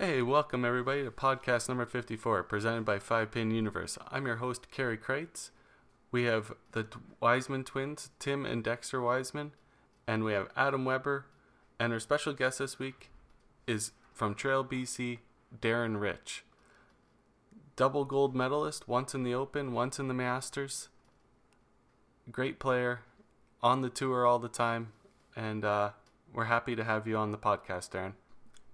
Hey, welcome everybody to podcast number 54, presented by Five Pin Universe. I'm your host, Kerry Kreitz. We have the Wiseman twins, Tim and Dexter Wiseman, and we have Adam Weber. And our special guest this week is from Trail BC, Darren Rich. Double gold medalist, once in the Open, once in the Masters. Great player, on the tour all the time, and uh, we're happy to have you on the podcast, Darren.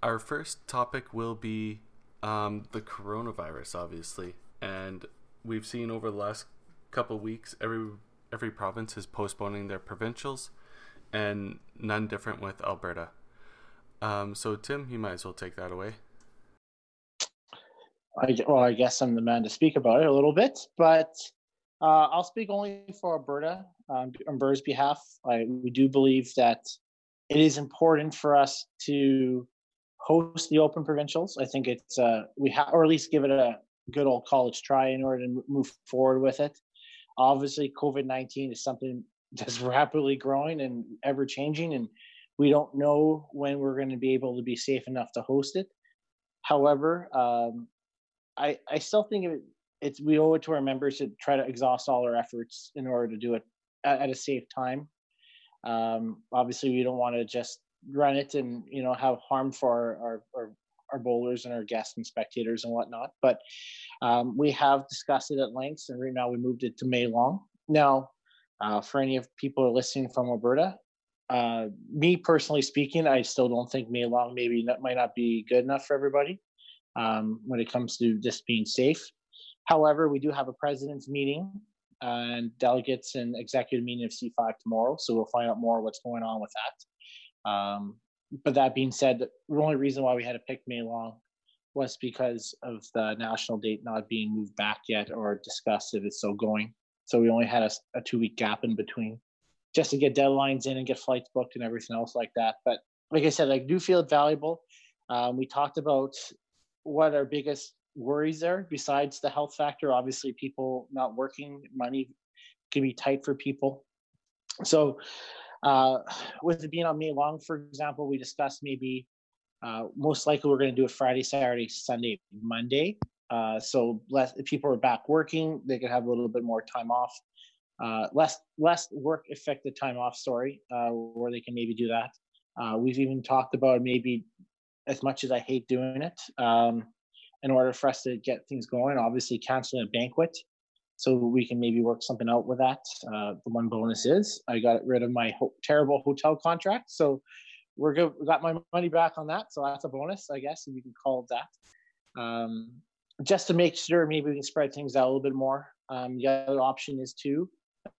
Our first topic will be um, the coronavirus, obviously, and we've seen over the last couple weeks every every province is postponing their provincials, and none different with Alberta. Um, so, Tim, you might as well take that away. I, well, I guess I'm the man to speak about it a little bit, but uh, I'll speak only for Alberta um, on Burr's behalf. I, we do believe that it is important for us to host the Open Provincials. I think it's uh, we have, or at least give it a good old college try in order to move forward with it. Obviously, COVID nineteen is something that's rapidly growing and ever changing, and we don't know when we're going to be able to be safe enough to host it. However, um, I I still think it, it's we owe it to our members to try to exhaust all our efforts in order to do it at, at a safe time. Um, obviously, we don't want to just run it and you know have harm for our our, our bowlers and our guests and spectators and whatnot. But um, we have discussed it at length, and right now we moved it to May long. Now, uh, for any of people listening from Alberta, uh, me personally speaking, I still don't think May long maybe not, might not be good enough for everybody um, when it comes to just being safe. However, we do have a president's meeting and delegates and executive meeting of C5 tomorrow, so we'll find out more what's going on with that. Um, but that being said, the only reason why we had to pick May long was because of the national date not being moved back yet or discussed if it's still going. So we only had a, a two week gap in between just to get deadlines in and get flights booked and everything else like that. But like I said, I do feel it valuable. Um, we talked about what our biggest worries are besides the health factor. Obviously, people not working, money can be tight for people. So, uh, with it being on May long, for example, we discussed maybe uh, most likely we're going to do it Friday, Saturday, Sunday, Monday. Uh, so less if people are back working, they can have a little bit more time off. Uh, less less work affected time off. Sorry, uh, where they can maybe do that. Uh, we've even talked about maybe, as much as I hate doing it, um, in order for us to get things going, obviously canceling a banquet so we can maybe work something out with that. Uh, the one bonus is I got rid of my ho- terrible hotel contract, so we're good. We got my money back on that, so that's a bonus, I guess, if you can call it that. Um, just to make sure, maybe we can spread things out a little bit more. Um, the other option is to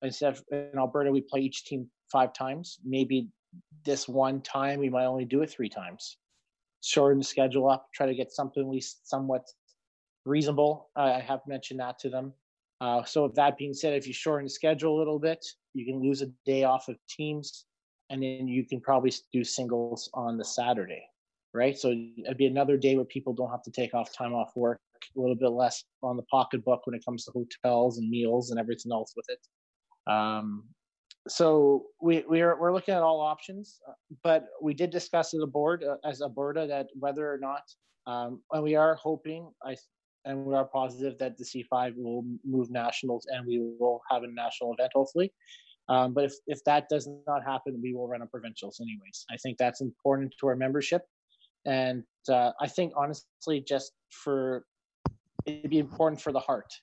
instead of in Alberta we play each team five times. Maybe this one time we might only do it three times shorten the schedule up, try to get something at least somewhat reasonable. I have mentioned that to them. Uh, so, with that being said, if you shorten the schedule a little bit, you can lose a day off of teams, and then you can probably do singles on the Saturday, right? So it'd be another day where people don't have to take off time off work, a little bit less on the pocketbook when it comes to hotels and meals and everything else with it. Um, so we we're we're looking at all options, uh, but we did discuss as a board uh, as Alberta that whether or not, um, and we are hoping I and we are positive that the C5 will move nationals and we will have a national event hopefully. Um, but if if that does not happen, we will run a provincials anyways. I think that's important to our membership, and uh, I think honestly, just for it'd be important for the heart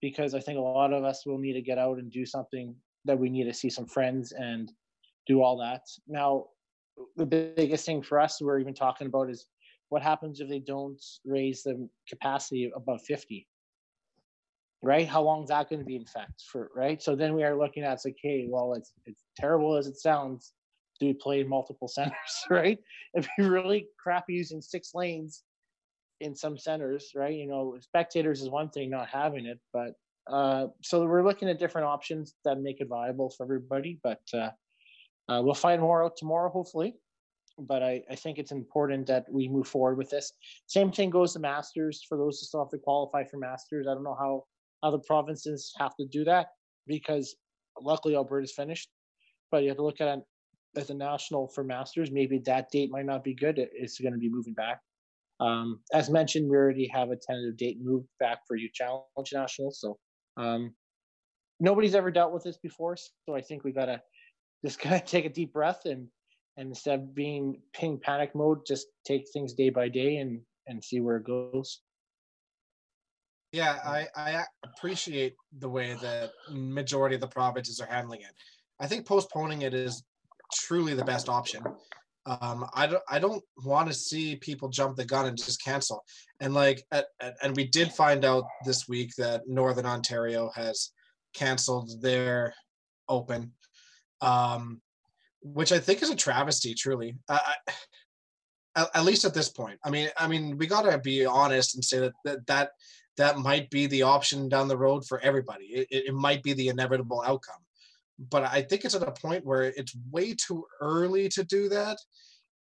because I think a lot of us will need to get out and do something that we need to see some friends and do all that. Now, the biggest thing for us we're even talking about is what happens if they don't raise the capacity above 50 right? How long is that going to be in fact for right? So then we are looking at it's like hey well it's it's terrible as it sounds. Do we play multiple centers right? If you really crappy using six lanes in some centers right? You know spectators is one thing not having it but uh, so we're looking at different options that make it viable for everybody, but uh, uh, we'll find more out tomorrow, hopefully. But I, I, think it's important that we move forward with this. Same thing goes to masters for those who still have to qualify for masters. I don't know how other provinces have to do that because luckily Alberta's finished, but you have to look at as a national for masters. Maybe that date might not be good. It's going to be moving back. Um, as mentioned, we already have a tentative date moved back for Youth Challenge Nationals. So um, nobody's ever dealt with this before, so I think we've gotta just kind of take a deep breath and and instead of being ping panic mode, just take things day by day and and see where it goes. Yeah, I, I appreciate the way that majority of the provinces are handling it. I think postponing it is truly the best option. Um, I don't I don't want to see people jump the gun and just cancel. And like at, at, and we did find out this week that Northern Ontario has canceled their open, um, which I think is a travesty. Truly, uh, at, at, least at this point. I mean, I mean, we gotta be honest and say that that that, that might be the option down the road for everybody. It, it might be the inevitable outcome but I think it's at a point where it's way too early to do that.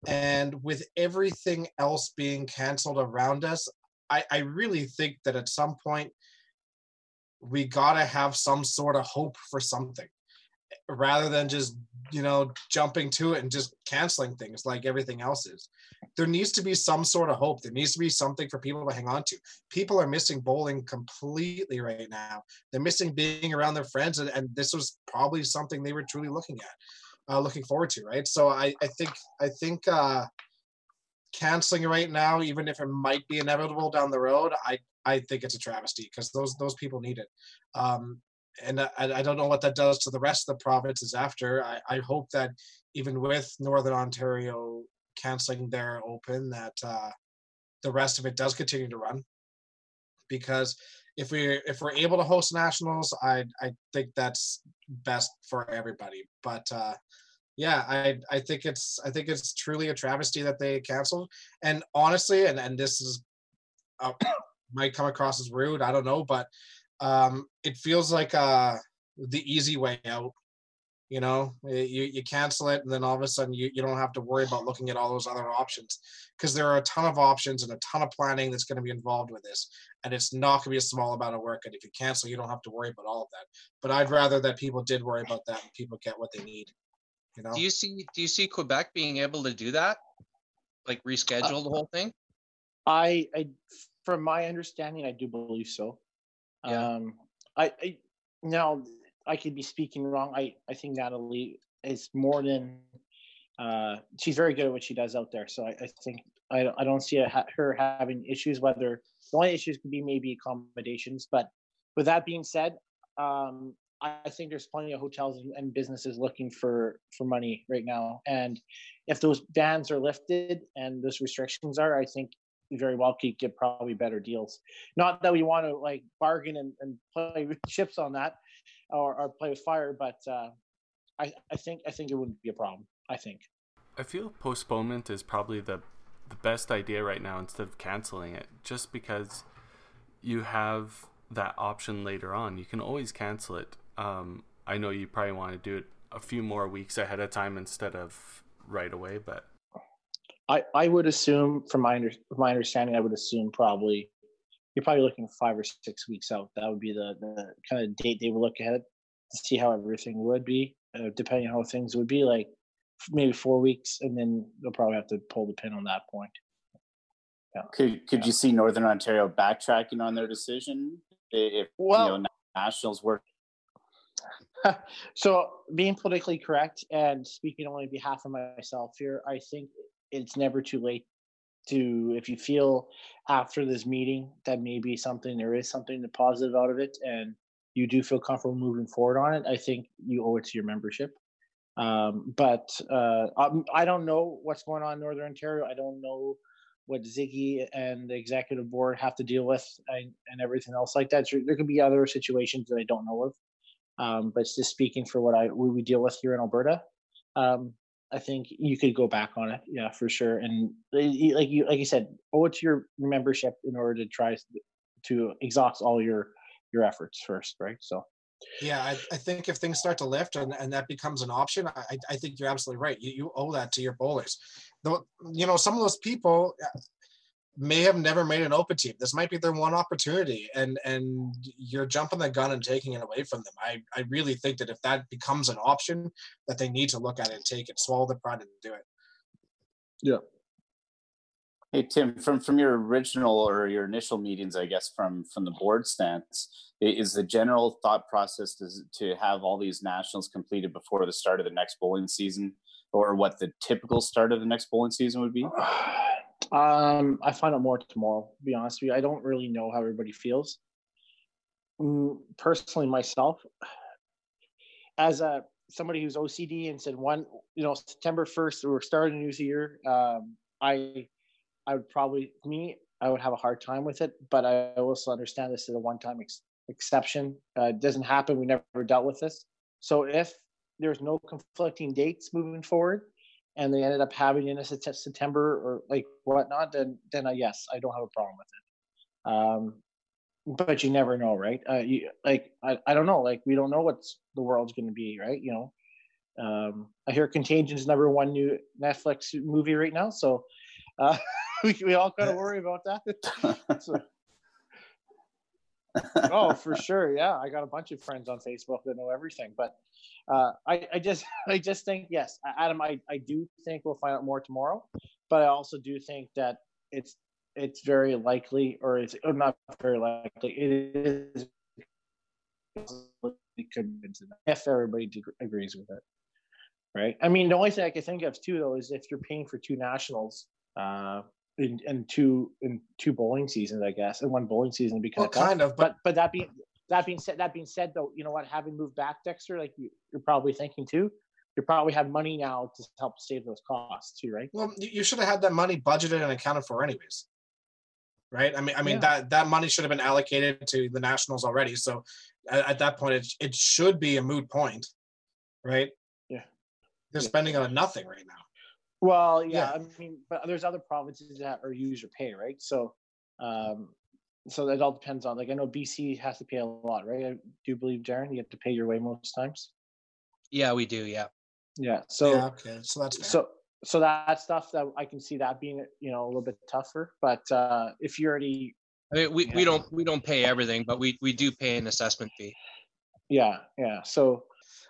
And with everything else being canceled around us, I, I really think that at some point we gotta have some sort of hope for something rather than just you know jumping to it and just canceling things like everything else is. There needs to be some sort of hope. There needs to be something for people to hang on to. People are missing bowling completely right now. They're missing being around their friends and, and this was probably something they were truly looking at uh, looking forward to right? So i i think i think uh canceling right now even if it might be inevitable down the road i i think it's a travesty because those those people need it. Um and I, I, don't know what that does to the rest of the provinces after. I, I hope that even with Northern Ontario canceling their open, that uh, the rest of it does continue to run. Because if we if we're able to host nationals, I I think that's best for everybody. But uh, yeah, I I think it's I think it's truly a travesty that they canceled. And honestly, and and this is uh, might come across as rude. I don't know, but um, it feels like uh, the easy way out. You know, you, you cancel it, and then all of a sudden you, you don't have to worry about looking at all those other options because there are a ton of options and a ton of planning that's going to be involved with this. And it's not going to be a small amount of work. And if you cancel, you don't have to worry about all of that. But I'd rather that people did worry about that and people get what they need. You know? Do you see do you see Quebec being able to do that? Like reschedule uh, the whole thing? I, I from my understanding, I do believe so. Um, I, I now I could be speaking wrong. I I think Natalie is more than uh, she's very good at what she does out there. So I, I think I, I don't see a, her having issues. Whether the only issues could be maybe accommodations. But with that being said, um, I, I think there's plenty of hotels and businesses looking for for money right now. And if those bans are lifted and those restrictions are, I think very well could get probably better deals. Not that we want to like bargain and, and play with chips on that or, or play with fire, but uh, I, I think I think it wouldn't be a problem. I think. I feel postponement is probably the the best idea right now instead of canceling it, just because you have that option later on. You can always cancel it. Um, I know you probably want to do it a few more weeks ahead of time instead of right away, but I, I would assume, from my, under, my understanding, I would assume probably you're probably looking five or six weeks out. That would be the, the kind of date they would look ahead to see how everything would be, uh, depending on how things would be. Like maybe four weeks, and then they'll probably have to pull the pin on that point. Yeah. Could could yeah. you see Northern Ontario backtracking on their decision if well, you know, nationals were? so being politically correct and speaking only on behalf of myself here, I think it's never too late to if you feel after this meeting that maybe something there is something positive out of it and you do feel comfortable moving forward on it i think you owe it to your membership. Um, but uh, um, i don't know what's going on in northern ontario. I don't know what ziggy and the executive board have to deal with and, and everything else like that. So there could be other situations that i don't know of. Um, but just speaking for what i we deal with here in alberta um, I think you could go back on it, yeah, for sure. And like you, like you said, owe it to your membership in order to try to exhaust all your your efforts first, right? So, yeah, I, I think if things start to lift and, and that becomes an option, I, I think you're absolutely right. You, you owe that to your bowlers. Though, you know, some of those people, uh, may have never made an open team. This might be their one opportunity, and and you're jumping the gun and taking it away from them. I I really think that if that becomes an option, that they need to look at it and take it, swallow the pride, and do it. Yeah. Hey Tim, from from your original or your initial meetings, I guess from from the board stance, is the general thought process to, to have all these nationals completed before the start of the next bowling season, or what the typical start of the next bowling season would be? Um, I find out more tomorrow. To be honest with you, I don't really know how everybody feels. Mm, personally, myself, as a somebody who's OCD and said one, you know, September first, we're starting a new year. Um, I I would probably me I would have a hard time with it, but I also understand this is a one-time ex- exception. Uh, it doesn't happen. We never dealt with this. So if there's no conflicting dates moving forward, and they ended up having it in a September or like whatnot, then then uh, yes, I don't have a problem with it. Um, but you never know, right? Uh, you like I, I don't know, like we don't know what's the world's going to be, right? You know, um, I hear Contagion's number one new Netflix movie right now, so uh, we, we all kind of worry about that. so, oh, for sure. Yeah. I got a bunch of friends on Facebook that know everything, but uh, I, I just, I just think, yes, Adam, I, I do think we'll find out more tomorrow, but I also do think that it's, it's very likely, or it's or not very likely. It is if everybody agrees with it, right? I mean, the only thing I can think of too, though, is if you're paying for two nationals, uh, in, in two in two bowling seasons, I guess, in one bowling season because well, kind of. But but that being that being said, that being said, though, you know what? Having moved back, Dexter, like you, you're probably thinking too, you probably have money now to help save those costs too, right? Well, you should have had that money budgeted and accounted for anyways, right? I mean, I mean yeah. that that money should have been allocated to the nationals already. So at, at, that point, it it should be a moot point, right? Yeah, they're yeah. spending on nothing right now. Well, yeah, yeah, I mean, but there's other provinces that are user pay, right? So, um, so that all depends on. Like, I know BC has to pay a lot, right? I do believe, Darren, you have to pay your way most times. Yeah, we do. Yeah. Yeah. So. Yeah, okay. So that's fair. so so that stuff that I can see that being you know a little bit tougher. But uh, if you already, I mean, we, we don't we don't pay everything, but we we do pay an assessment fee. Yeah, yeah. So.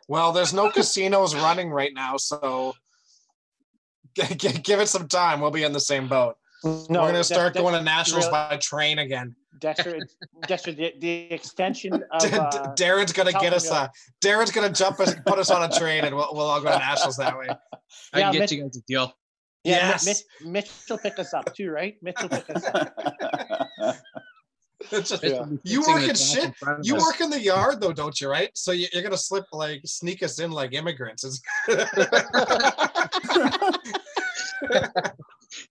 Well, there's no casinos running right now, so give it some time. We'll be in the same boat. No, We're gonna start going to nationals really, by train again. Dexter, Dexter, the, the extension of uh, Darren's gonna get us. Uh, Darren's gonna jump us, put us on a train, and we'll, we'll all go to nationals that way. I yeah, can get Mitch, you guys a deal. Yeah, yes. Mitch, Mitch will pick us up too, right? Mitch will pick us up. Just, yeah. You work in shit. You work in the yard though, don't you? Right? So you, are gonna slip like sneak us in like immigrants.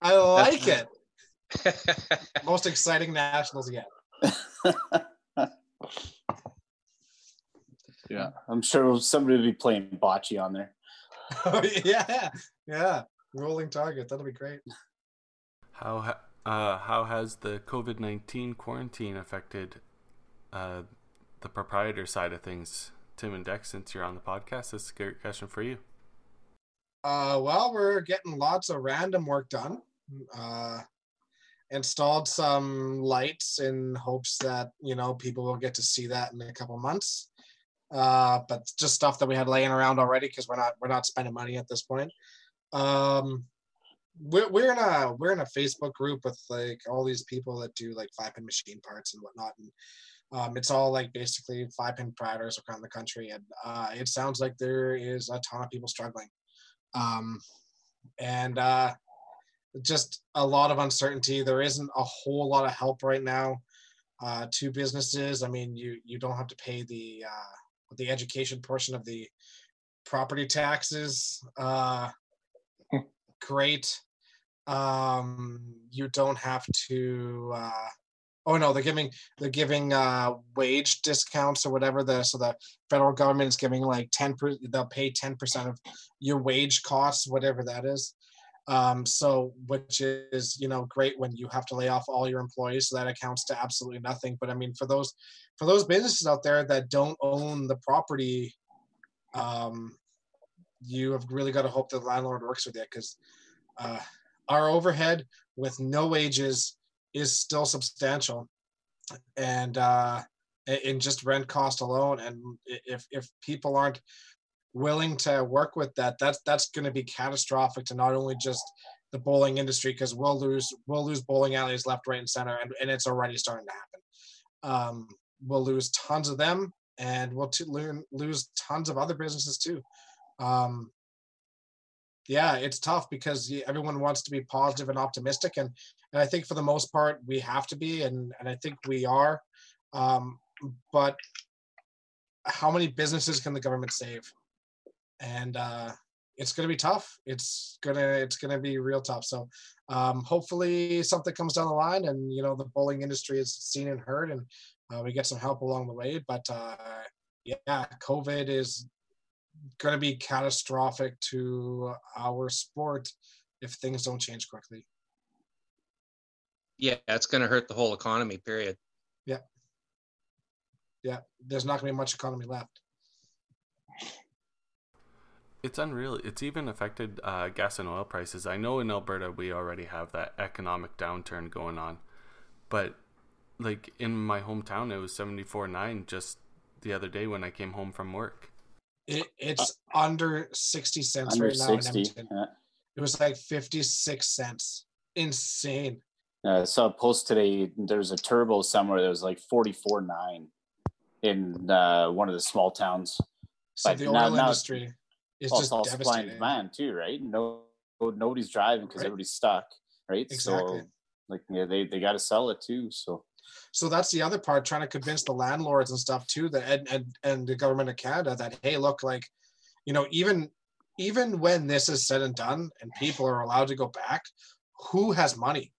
I like it. Most exciting nationals yet. yeah, I'm sure somebody will be playing bocce on there. yeah, yeah, rolling target. That'll be great. How uh, how has the COVID nineteen quarantine affected uh, the proprietor side of things, Tim and Dex? Since you're on the podcast, this is a great question for you. Uh, well, we're getting lots of random work done. Uh, installed some lights in hopes that you know people will get to see that in a couple months. Uh, but just stuff that we had laying around already because we're not we're not spending money at this point. Um, we're we're in a we're in a Facebook group with like all these people that do like five pin machine parts and whatnot, and um, it's all like basically five pin providers around the country, and uh, it sounds like there is a ton of people struggling, um, and uh, just a lot of uncertainty. There isn't a whole lot of help right now uh, to businesses. I mean, you you don't have to pay the uh, the education portion of the property taxes. Uh, great. Um, you don't have to. Uh, oh no, they're giving they're giving uh, wage discounts or whatever. The so the federal government is giving like ten. They'll pay ten percent of your wage costs, whatever that is. Um, so which is you know great when you have to lay off all your employees, so that accounts to absolutely nothing. But I mean, for those for those businesses out there that don't own the property, um, you have really got to hope the landlord works with you because uh, our overhead with no wages is still substantial, and uh, in just rent cost alone. And if if people aren't willing to work with that, that's that's going to be catastrophic to not only just the bowling industry because we'll lose we'll lose bowling alleys left, right, and center, and, and it's already starting to happen. Um, we'll lose tons of them, and we'll t- lose tons of other businesses too. Um, yeah, it's tough because everyone wants to be positive and optimistic, and, and I think for the most part we have to be, and and I think we are. Um, but how many businesses can the government save? And uh, it's going to be tough. It's gonna it's gonna be real tough. So um, hopefully something comes down the line, and you know the bowling industry is seen and heard, and uh, we get some help along the way. But uh, yeah, COVID is going to be catastrophic to our sport if things don't change quickly. Yeah, it's going to hurt the whole economy. Period. Yeah. Yeah, there's not going to be much economy left. It's unreal. It's even affected uh, gas and oil prices. I know in Alberta we already have that economic downturn going on, but like in my hometown, it was seventy four nine just the other day when I came home from work. It, it's uh, under sixty cents under right 60, now in Edmonton. Yeah. It was like fifty six cents. Insane. Uh, I saw a post today. There's a turbo somewhere that was like forty four nine in uh, one of the small towns. So But the oil now- now- industry is just all supply and demand too, right? No, nobody's driving because Right. everybody's stuck, right? Exactly. So, like, yeah, they they got to sell it too. So, So that's the other part, trying to convince the landlords and stuff too, that and, and and the government of Canada that hey, look, like, you know, even even when this is said and done and people are allowed to go back, who has money?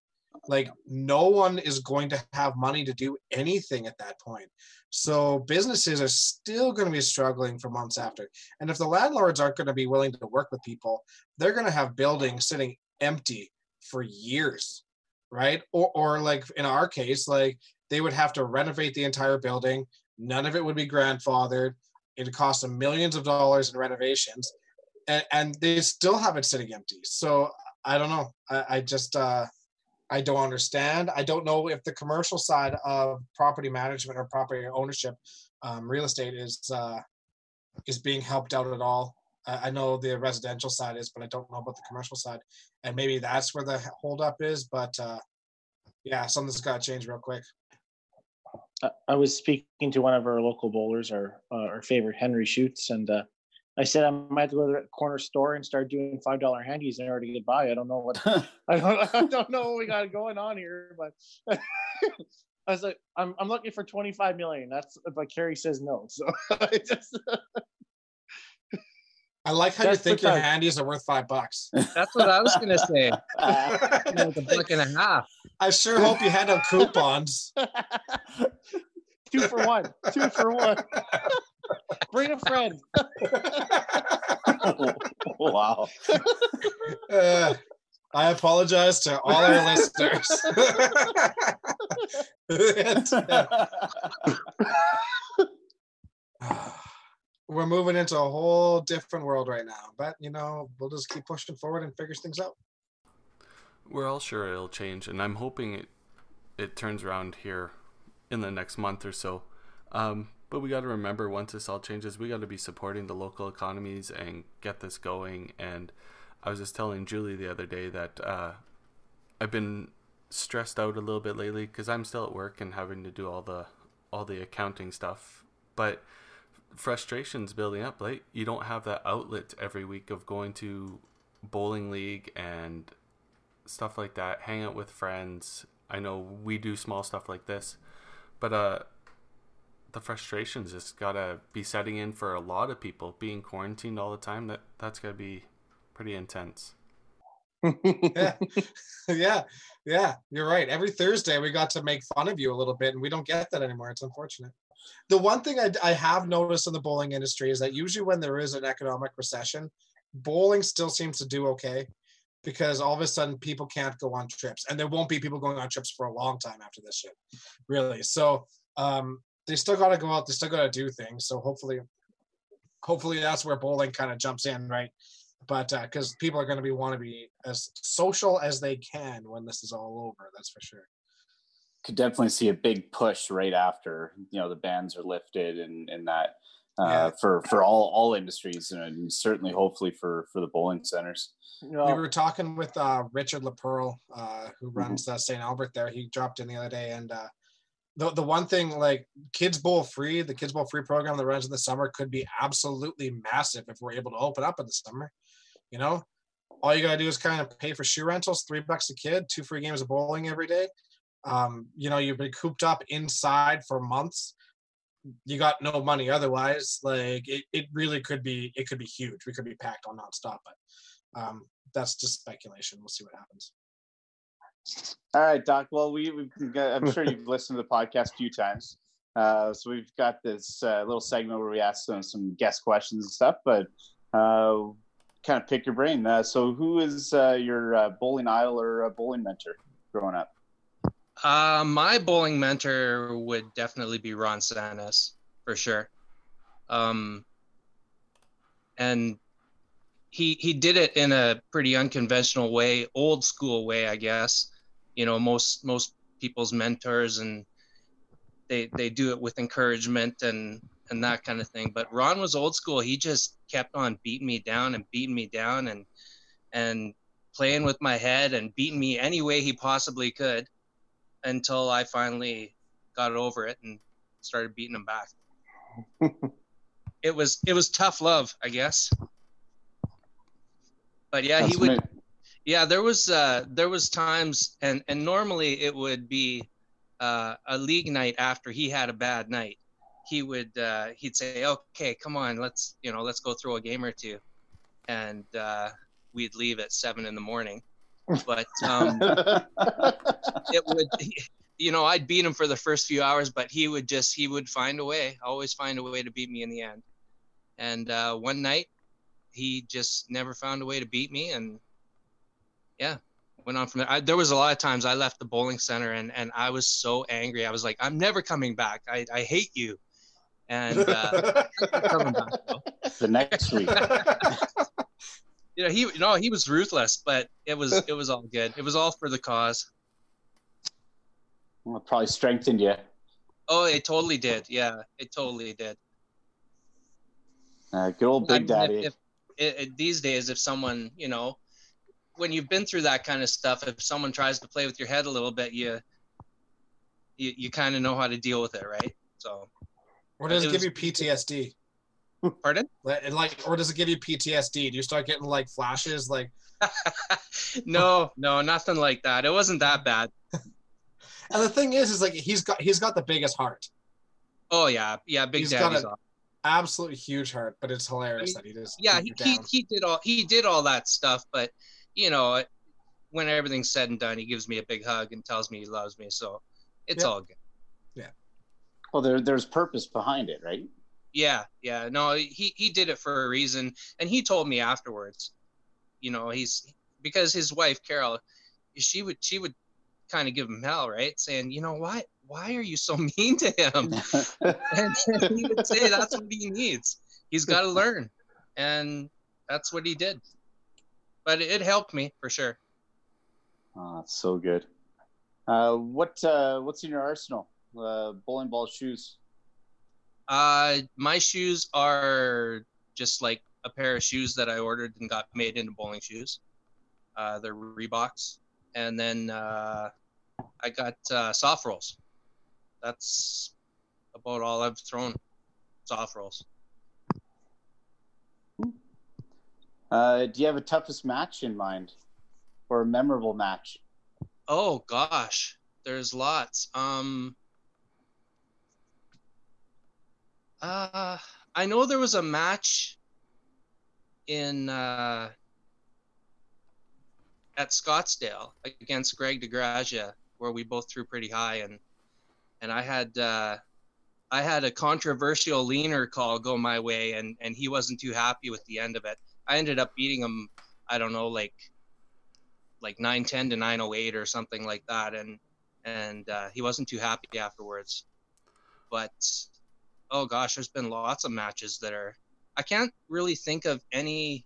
Like no one is going to have money to do anything at that point. So businesses are still going to be struggling for months after. And if the landlords aren't going to be willing to work with people, they're going to have buildings sitting empty for years, right? Or or like in our case, like they would have to renovate the entire building. None of it would be grandfathered. It'd cost them millions of dollars in renovations, and, and they still have it sitting empty. So I don't know. I, I just uh, I don't understand. I don't know if the commercial side of property management or property ownership, um, real estate is uh, is being helped out at all. I I know the residential side is, but I don't know about the commercial side, and maybe that's where the holdup is. But uh, yeah, something's got to change real quick. I- I was speaking to one of our local bowlers, our uh, our favorite Henry Shoots, and uh, I said I might have to go to the corner store and start doing five dollar handies in order to get by. I don't know what I don't I don't know what we got going on here, but I was like, I'm I'm looking for twenty five million. That's but Carrie says no, so I just I like how That's you think your type. handies are worth five bucks. That's what I was gonna say. You know, with a buck and a half. I sure hope you hand out coupons. two for one, two for one. Bring a friend. wow. Uh, I apologize to all our listeners. We're moving into a whole different world right now, but you know, we'll just keep pushing forward and figure things out. We're all sure it'll change, and I'm hoping it it turns around here in the next month or so. Um, but we got to remember, once this all changes, we got to be supporting the local economies and get this going. And I was just telling Julie the other day that uh, I've been stressed out a little bit lately because I'm still at work and having to do all the all the accounting stuff. But frustrations building up. Like you don't have that outlet every week of going to bowling league and stuff like that, hang out with friends. I know we do small stuff like this, but uh, the frustrations just gotta be setting in for a lot of people. Being quarantined all the time, that that's gotta be pretty intense. Yeah. yeah, yeah, you're right. Every Thursday we got to make fun of you a little bit, and we don't get that anymore. It's unfortunate. The one thing I, I have noticed in the bowling industry is that usually when there is an economic recession, bowling still seems to do okay because all of a sudden people can't go on trips, and there won't be people going on trips for a long time after this shit, really. So um, they still got to go out. They still got to do things. So hopefully, hopefully that's where bowling kind of jumps in, right? but because people are going to be want to be as social as they can when this is all over that's for sure Could definitely see a big push right after you know the bans are lifted and and that uh, Yeah. for for all all industries and certainly hopefully for for the bowling centers. we were talking with uh, Richard LaPearl, uh, who runs uh, St. Albert there. He dropped in the other day, and uh, the the one thing like Kids Bowl Free, the Kids Bowl Free program that runs in the summer could be absolutely massive if we're able to open up in the summer. You know, all you gotta do is kind of pay for shoe rentals, three bucks a kid, two free games of bowling every day. Um, you know, you've been cooped up inside for months. You got no money otherwise. Like it, it really could be it could be huge. We could be packed on nonstop, but um, that's just speculation. We'll see what happens. All right, Doc. Well, we, we've got, I'm sure you've listened to the podcast a few times. Uh, so we've got this uh, little segment where we ask some, some guest questions and stuff, but uh, kind of pick your brain. Uh, so who is uh, your uh, bowling idol or uh, bowling mentor growing up? Uh, my bowling mentor would definitely be Ron Sanas for sure. Um, and he he did it in a pretty unconventional way, old school way, I guess. You know, most most people's mentors and they they do it with encouragement and and that kind of thing. But Ron was old school. He just kept on beating me down and beating me down and and playing with my head and beating me any way he possibly could until I finally got over it and started beating him back. it was it was tough love, I guess. But yeah, he would yeah, there was uh there was times and and normally it would be uh a league night after he had a bad night. He would uh he'd say, "Okay, come on, let's, you know, let's go throw a game or two. And uh we'd leave at 7 in the morning. But um it would you know i'd beat him for the first few hours but he would just he would find a way always find a way to beat me in the end. And uh, one night he just never found a way to beat me and yeah went on from there. I, there was a lot of times i left the bowling center and and i was so angry. I was like i'm never coming back. I, I hate you. And uh, back, the next week. You know he no he was ruthless but it was it was all good it was all for the cause Well, it probably strengthened you. oh it totally did yeah it totally did Uh, good old I Big mean, Daddy. If, if, it, it- these days, if someone, you know, when you've been through that kind of stuff, if someone tries to play with your head a little bit, you you, you kind of know how to deal with it, right? So, Or does It it give was- you PTSD? Pardon? Like, and like, or does it give you PTSD? Do you start getting like flashes? Like, no, no, nothing like that. It wasn't that bad. and the thing is, is like he's got he's got the biggest heart, Oh yeah, yeah, Big He's got Daddy's a- off. absolutely huge heart. But it's hilarious that he just Yeah, he, he he did all he did all that stuff, but you know, when everything's said and done, he gives me a big hug and tells me he loves me. So it's Yep. all good. Yeah. Well, there, there's purpose behind it, right? Yeah, yeah. No, he he did it for a reason, and he told me afterwards. You know, he's because his wife Carol, she would she would kind of give him hell, right? Saying, you know, why why are you so mean to him? and he would say that's what he needs. He's got to learn, and that's what he did. But it helped me for sure. Oh, that's so good. Uh, what uh, what's in your arsenal? Uh, bowling ball shoes. Uh, my shoes are just like a pair of shoes that I ordered and got made into bowling shoes. Uh, they're Reeboks, and then uh, I got uh, soft rolls. That's about all I've thrown. Soft rolls. Uh, do you have a toughest match in mind, or a memorable match? Oh gosh, there's lots. Um, uh, I know there was a match in uh, at Scottsdale against Greg DeGragia where we both threw pretty high and and I had uh, I had a controversial leaner call go my way and and he wasn't too happy with the end of it. I ended up beating him. I don't know, like like 910 to 908 or something like that and and uh, he wasn't too happy afterwards but oh gosh there's been lots of matches that are i can't really think of any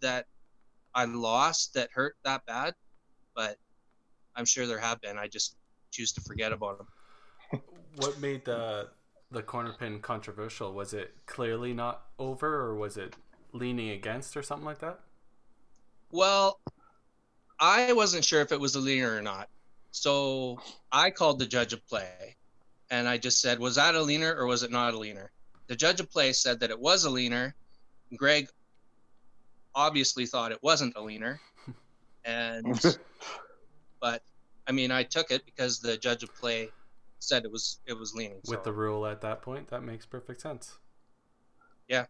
that i lost that hurt that bad but i'm sure there have been i just choose to forget about them What made uh, the corner pin controversial? Was it clearly not over, or was it leaning against, or something like that? Well, I wasn't sure if it was a leaner or not. So I called the judge of play and I just said, was that a leaner or was it not a leaner? The judge of play said that it was a leaner. Greg obviously thought it wasn't a leaner. And, but I mean, I took it because the judge of play said it was it was leaning. With so, the rule at that point, that makes perfect sense. Yeah,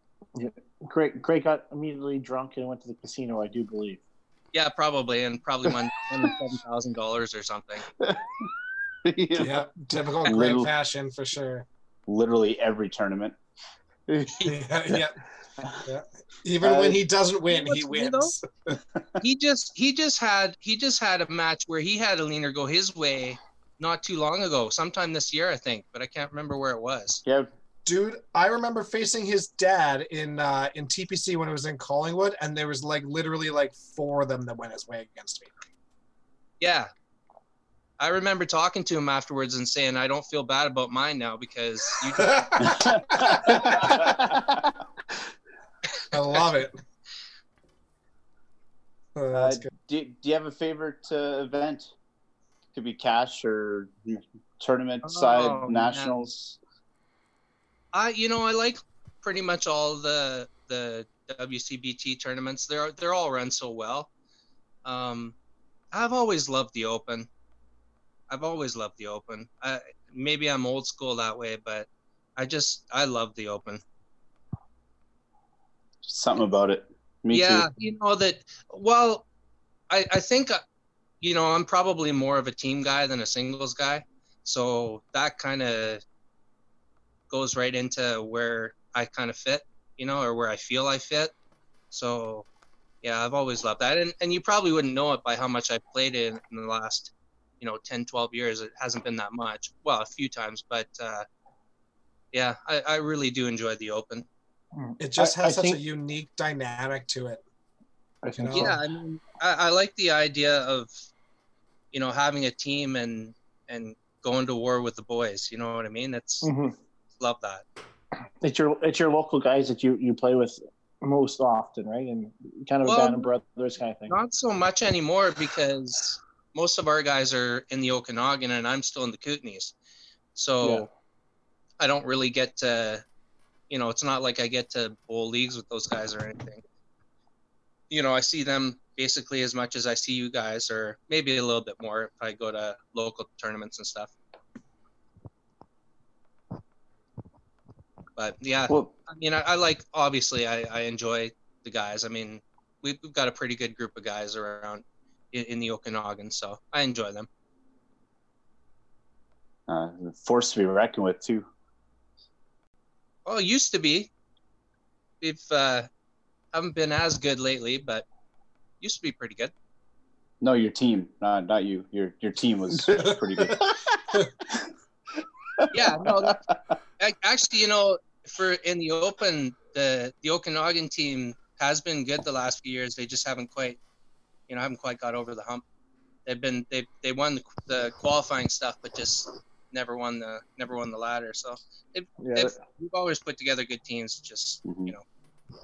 Greg, Greg got immediately drunk and went to the casino. I do believe. yeah, probably, and probably won seven thousand dollars or something. Yeah, typical Greg Little- fashion for sure. Literally every tournament. Yeah, yeah, yeah. Even Uh, when he doesn't win, he what's weird, though? wins. he just he just had he just had a match where he had a leaner go his way not too long ago sometime this year i think but i can't remember where it was Yeah, Dude, I remember facing his dad in uh, in TPC when it was in Collingwood, and there was like literally like four of them that went his way against me. yeah i remember talking to him afterwards and saying i don't feel bad about mine now because you I love it. Oh, Uh, do, do you have a favorite uh, event? Could be cash or tournament Oh, side, man. nationals. i you know i like pretty much all the the wcbt tournaments they're they're all run so well um i've always loved the open i've always loved the open I, maybe i'm old school that way but i just i love the open Something about it. Me yeah, too. you know that. Well, I I think uh, you know I'm probably more of a team guy than a singles guy, so that kind of goes right into where I kind of fit, you know, or where I feel I fit. So yeah, I've always loved that, and and you probably wouldn't know it by how much I played it in, in the last you know 10 12 years it hasn't been that much well a few times but uh yeah i, I really do enjoy the open It just has I such think- a unique dynamic to it. I think know? so. yeah i mean I, I like the idea of you know having a team and and going to war with the boys you know what i mean it's Mhm. love that It's your it's your local guys that you you play with most often, right? And kind of Well, a band of brothers kind of thing. not so much anymore because most of our guys are in the okanagan and i'm still in the kootenays so Yeah. i don't really get to you know it's not like i get to bowl leagues with those guys or anything you know i see them basically as much as i see you guys or maybe a little bit more if i go to local tournaments and stuff but yeah Well, I mean, I, I like obviously I, I enjoy the guys. I mean, we've, we've got a pretty good group of guys around in, in the Okanagan, so I enjoy them. Uh, force to be reckoned with too. Well, it used to be. We've uh, haven't been as good lately, but used to be pretty good. No, your team, not not you. Your your team was pretty good. Yeah, no, that, actually, you know, for in the Open, the the Okanagan team has been good the last few years. They just haven't quite, you know, I haven't quite got over the hump. They've been they they won the, the qualifying stuff, but just never won the never won the ladder. So they've, yeah, they've we've always put together good teams. Just Mhm. you know,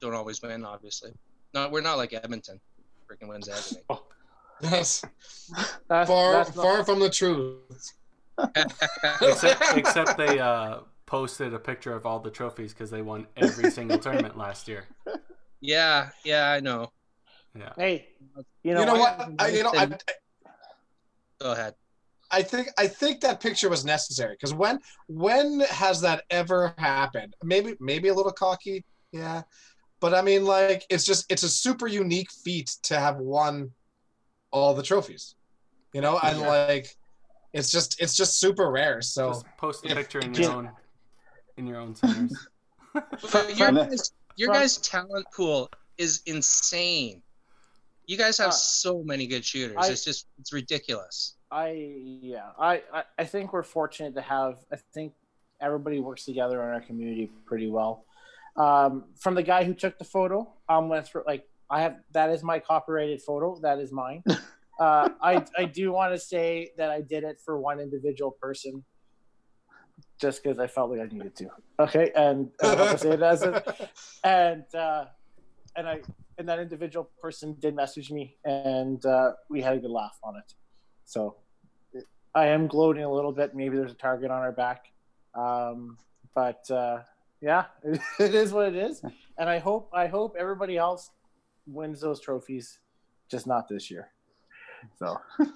don't always win. Obviously, no, we're not like Edmonton, freaking wins everything. Yes, that's, far that's not- far from the truth. except, except they uh, posted a picture of all the trophies because they won every single tournament last year. yeah, yeah, I know. Yeah. Hey, you know, You know I- what? I, you know, I, Go ahead. I think I think that picture was necessary because when when has that ever happened? Maybe maybe a little cocky, yeah, but I mean like it's just it's a super unique feat to have won all the trophies, you know, and Yeah. like it's just it's just super rare. So Just post the picture in Yeah. your own in your own centers. Your guys, your guys' talent pool is insane. You guys have Uh, so many good shooters. I- it's just it's ridiculous. I yeah, I, I I think we're fortunate to have. I think everybody works together in our community pretty well. Um, from the guy who took the photo, I'm gonna throw like I have that is my copyrighted photo. That is mine. Uh, I I do want to say that I did it for one individual person. just because I felt like I needed to. Okay, and I'll say it as it, and uh, and I and that individual person did message me, and uh, we had a good laugh on it. So I am gloating a little bit. Maybe there's a target on our back, um, but uh, yeah, it, it is what it is. And I hope I hope everybody else wins those trophies, just not this year. So.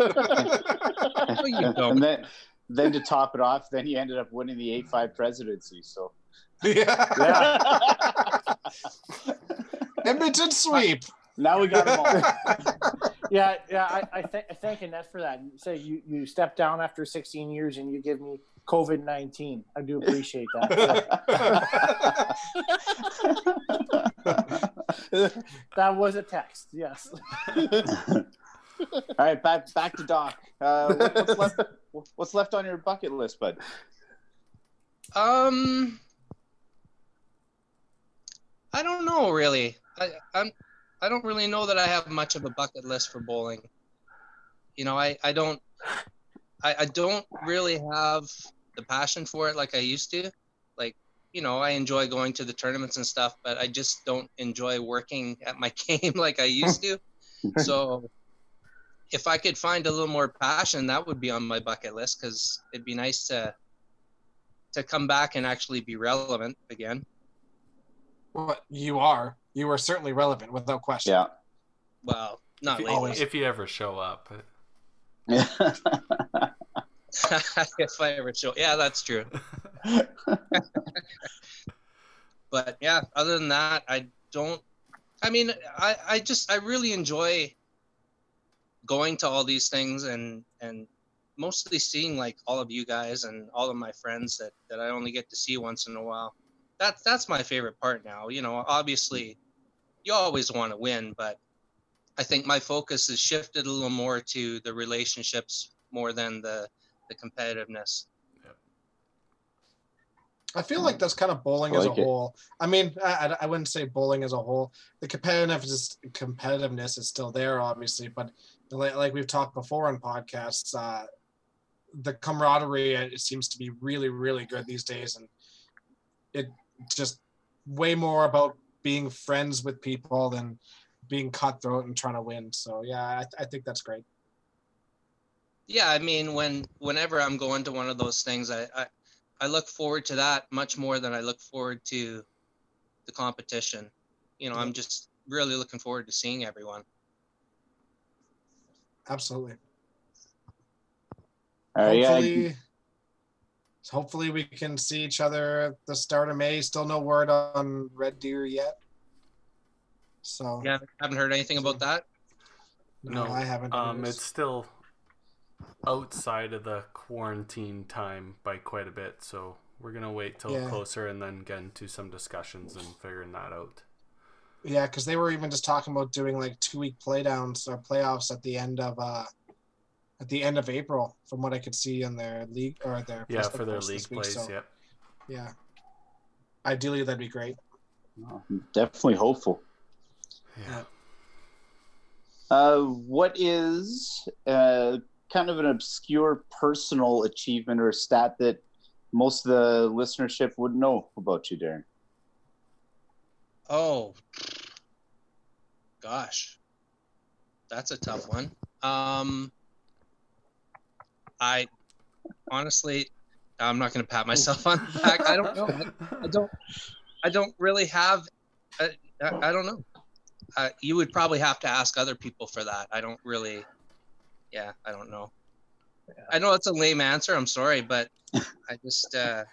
You don't. and then, then to top it off, then he ended up winning the eight five presidency. So yeah. Yeah. Edmonton sweep. now we got them all. yeah, yeah. I, I, th- I thank Annette for that. You say you you step down after 16 years and you give me COVID 19. I do appreciate that. that was a text. Yes. All right, back back to Doc. Uh, what- what's left? What's left on your bucket list, bud? Um, I don't know really. I I'm I don't really know that I have much of a bucket list for bowling. You know, I I don't I, I don't really have the passion for it like I used to. Like, you know, I enjoy going to the tournaments and stuff, but I just don't enjoy working at my game like I used to. so if I could find a little more passion, that would be on my bucket list because it'd be nice to to come back and actually be relevant again. Well, you are. You are certainly relevant, without question. Yeah. Well, not if, lately. Always. if you ever show up. if I ever show, yeah, that's true. But yeah, other than that, I don't. I mean, I I just I really enjoy going to all these things and and mostly seeing like all of you guys and all of my friends that that I only get to see once in a while. That's that's my favorite part now. You know, obviously, you always want to win, but I think my focus has shifted a little more to the relationships more than the the competitiveness. I feel like that's kind of bowling I as a it. whole. I mean, I, I- I wouldn't say bowling as a whole. The competitiveness competitiveness is still there, obviously, but like, like we've talked before on podcasts, uh, the camaraderie uh, it seems to be really, really good these days, and it just way more about being friends with people than being cutthroat and trying to win. So yeah, I, I think that's great. Yeah, I mean, when whenever I'm going to one of those things, I, I I look forward to that much more than I look forward to the competition. You know, I'm just really looking forward to seeing everyone. Absolutely. All right, yeah, hopefully, hopefully we can see each other at the start of May. Still no word on Red Deer yet. So Yeah, haven't heard anything about that. no, No, I haven't. Um, it's still outside of the quarantine time by quite a bit, so we're gonna wait till Yeah. closer and then get into some discussions and figuring that out. yeah, because they were even just talking about doing like two week playdowns or playoffs at the end of uh at the end of April, from what I could see in their league or their Yeah, Facebook for their league this week, plays. so, Yep. yeah. Ideally, that'd be great. I'm definitely hopeful. Yeah. Uh, what is uh, kind of an obscure personal achievement or stat that most of the listenership would know about you, Darren? Oh, gosh, that's a tough one. Um, I honestly, I'm not going to pat myself on the back. I don't know. I don't. I don't really have. I, I I don't know. Uh, you would probably have to ask other people for that. I don't really. Yeah, I don't know. I know it's a lame answer. I'm sorry, but I just. Uh,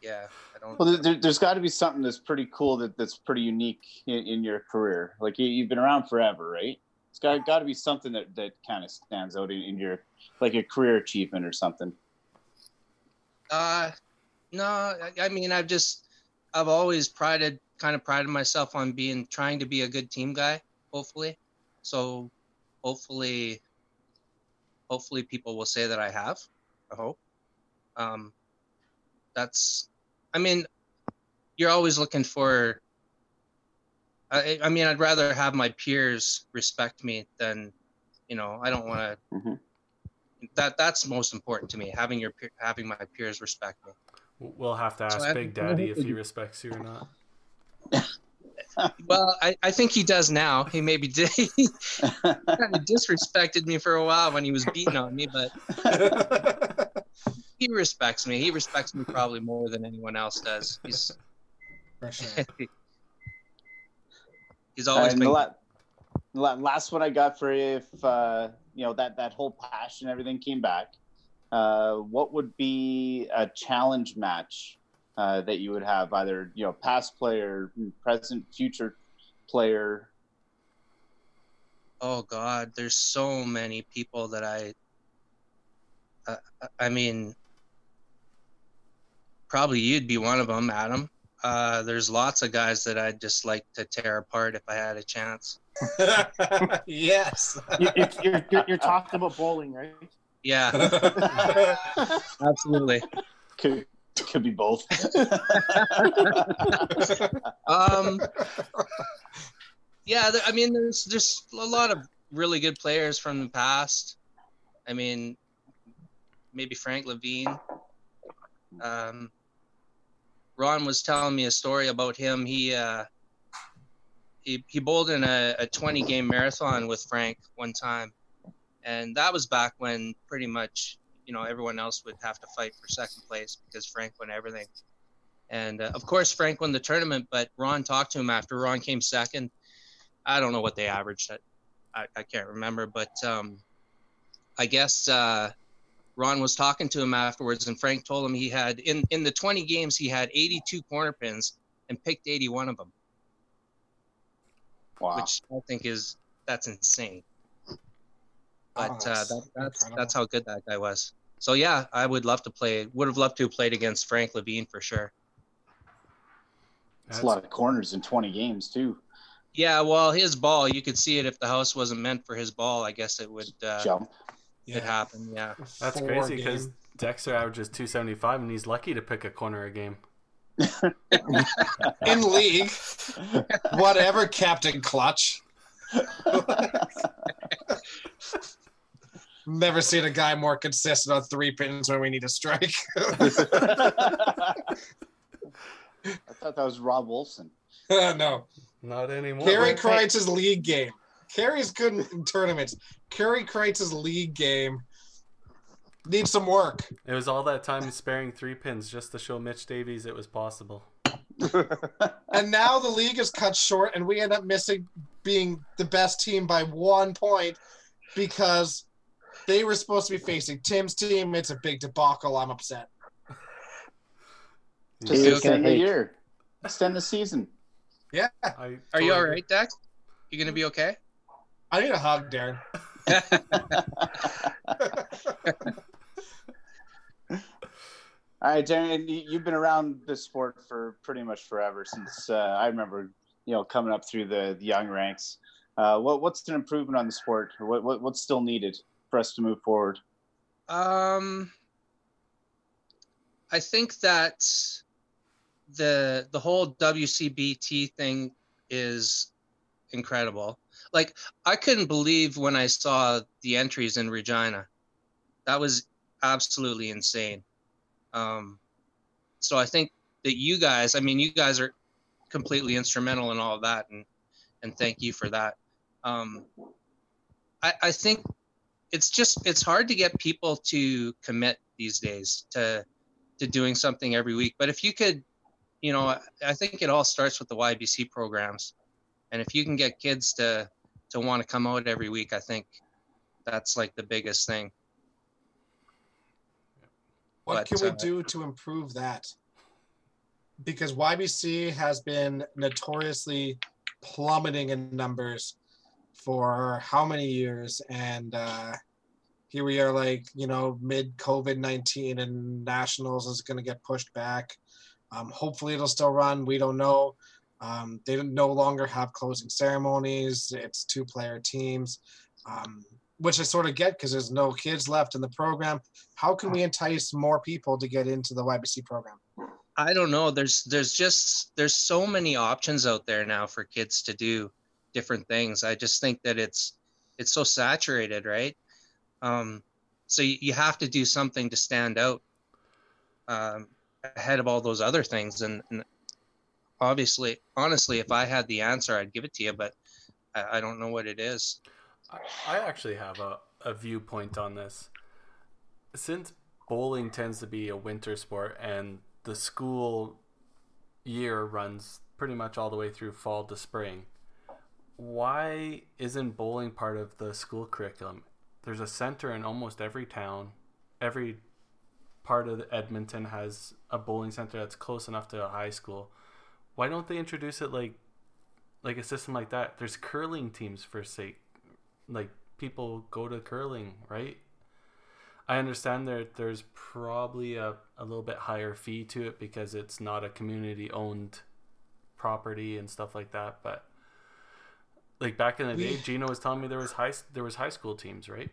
yeah, I don't. Well, there, there's got to be something that's pretty cool that, that's pretty unique in, in your career. Like you, you've been around forever, right? It's got, got to be something that, that kind of stands out in, in your like a career achievement or something. Uh, no, I, I mean, I've just, I've always prided, kind of prided myself on being, trying to be a good team guy, hopefully. So hopefully, hopefully people will say that I have, I hope. Um, that's, I mean, you're always looking for, I, I mean, I'd rather have my peers respect me than, you know, I don't want to Mhm. that that's most important to me. Having your peer- having my peers respect me. We'll have to ask So I- Big Daddy if he respects you or not. Well, I, I think he does now. He maybe did. He kind of disrespected me for a while when he was beating on me, but he respects me. He respects me probably more than anyone else does. He's For sure. He's always and been the la- la- last one I got for you, if uh, you know that that whole passion, everything came back. Uh, what would be a challenge match uh, that you would have, either you know, past player, present, future player? oh god there's so many people that i uh, i mean probably you'd be one of them adam uh, there's lots of guys that i'd just like to tear apart if i had a chance yes. You, you, you're, you're, you're talking about bowling, right? yeah absolutely Could could be both. um yeah there, i mean there's there's a lot of really good players from the past i mean maybe frank levine um ron was telling me a story about him he uh he, he bowled in a, a 20 game marathon with frank one time and that was back when pretty much you know everyone else would have to fight for second place because frank won everything and uh, of course, Frank won the tournament, but Ron talked to him after. Ron came second. I don't know what they averaged. I, I can't remember, but um, I guess uh, Ron was talking to him afterwards, and Frank told him he had in in the 20 games he had 82 corner pins and picked 81 of them, wow. which I think is that's insane. But Oh, uh, that's that, that's incredible. that's how good that guy was. So yeah, I would love to play. Would have loved to have played against Frank Levine for sure. It's a lot of corners in 20 games too. Yeah, well, his ball, you could see it if the house wasn't meant for his ball. I guess it would uh, Jump. It happened. Yeah. That's Four crazy because. Dexter averages 275 and he's lucky to pick a corner a game. in league, whatever, Captain Clutch. Never seen a guy more consistent on three pins when we need a strike. I thought that was Rob Wolfson. no. Not anymore. Kerry wait, Kreitz's league game. Kerry's good in, in tournaments. Kerry Kreitz's league game needs some work. It was all that time sparing three pins just to show Mitch Davies it was possible. And now the league is cut short, and we end up missing being the best team by one point because they were supposed to be facing Tim's team. It's a big debacle. I'm upset. Just He extend the hate. year, extend the season. Yeah, I Are you totally all agree. right, Dex? You gonna be okay? I need a hug, Darren. All right, Darren, you- you've been around this sport for pretty much forever since uh, I remember, you know, coming up through the, the young ranks. Uh, what, what's an improvement on the sport? What, what, what's still needed for us to move forward? Um, I think that the the whole WCBT thing is incredible. Like I couldn't believe when I saw the entries in Regina. That was absolutely insane. Um, so I think that you guys, I mean, you guys are completely instrumental in all of that, and and thank you for that. Um, I, I think it's just it's hard to get people to commit these days to to doing something every week. But if you could, you know, I think it all starts with the YBC programs, and if you can get kids to to want to come out every week, I think that's like the biggest thing. What But, can we uh, do to improve that? Because YBC has been notoriously plummeting in numbers for how many years, and uh, here we are, like you know, mid COVID nineteen, and nationals is going to get pushed back. Um, hopefully, it'll still run. We don't know. Um, they don't- no longer have closing ceremonies. It's two player teams, um, which I sort of get because there's no kids left in the program how can we entice more people to get into the YBC program? I don't know. There's there's just there's so many options out there now for kids to do different things. I just think that it's it's so saturated, right? Um, So you, you have to do something to stand out um, ahead of all those other things. And, and, obviously, honestly, if I had the answer, I'd give it to you, but I, I don't know what it is. I, actually have a, a viewpoint on this. Since bowling tends to be a winter sport and the school year runs pretty much all the way through fall to spring, why isn't bowling part of the school curriculum? There's a center in almost every town. Every part of Edmonton has a bowling center that's close enough to a high school. Why don't they introduce it like like a system like that? There's curling teams for sake like people go to curling, right? I understand there there's probably a, a little bit higher fee to it because it's not a community owned property and stuff like that, but like back in the day, Gino was telling me there was high there was high school teams, right?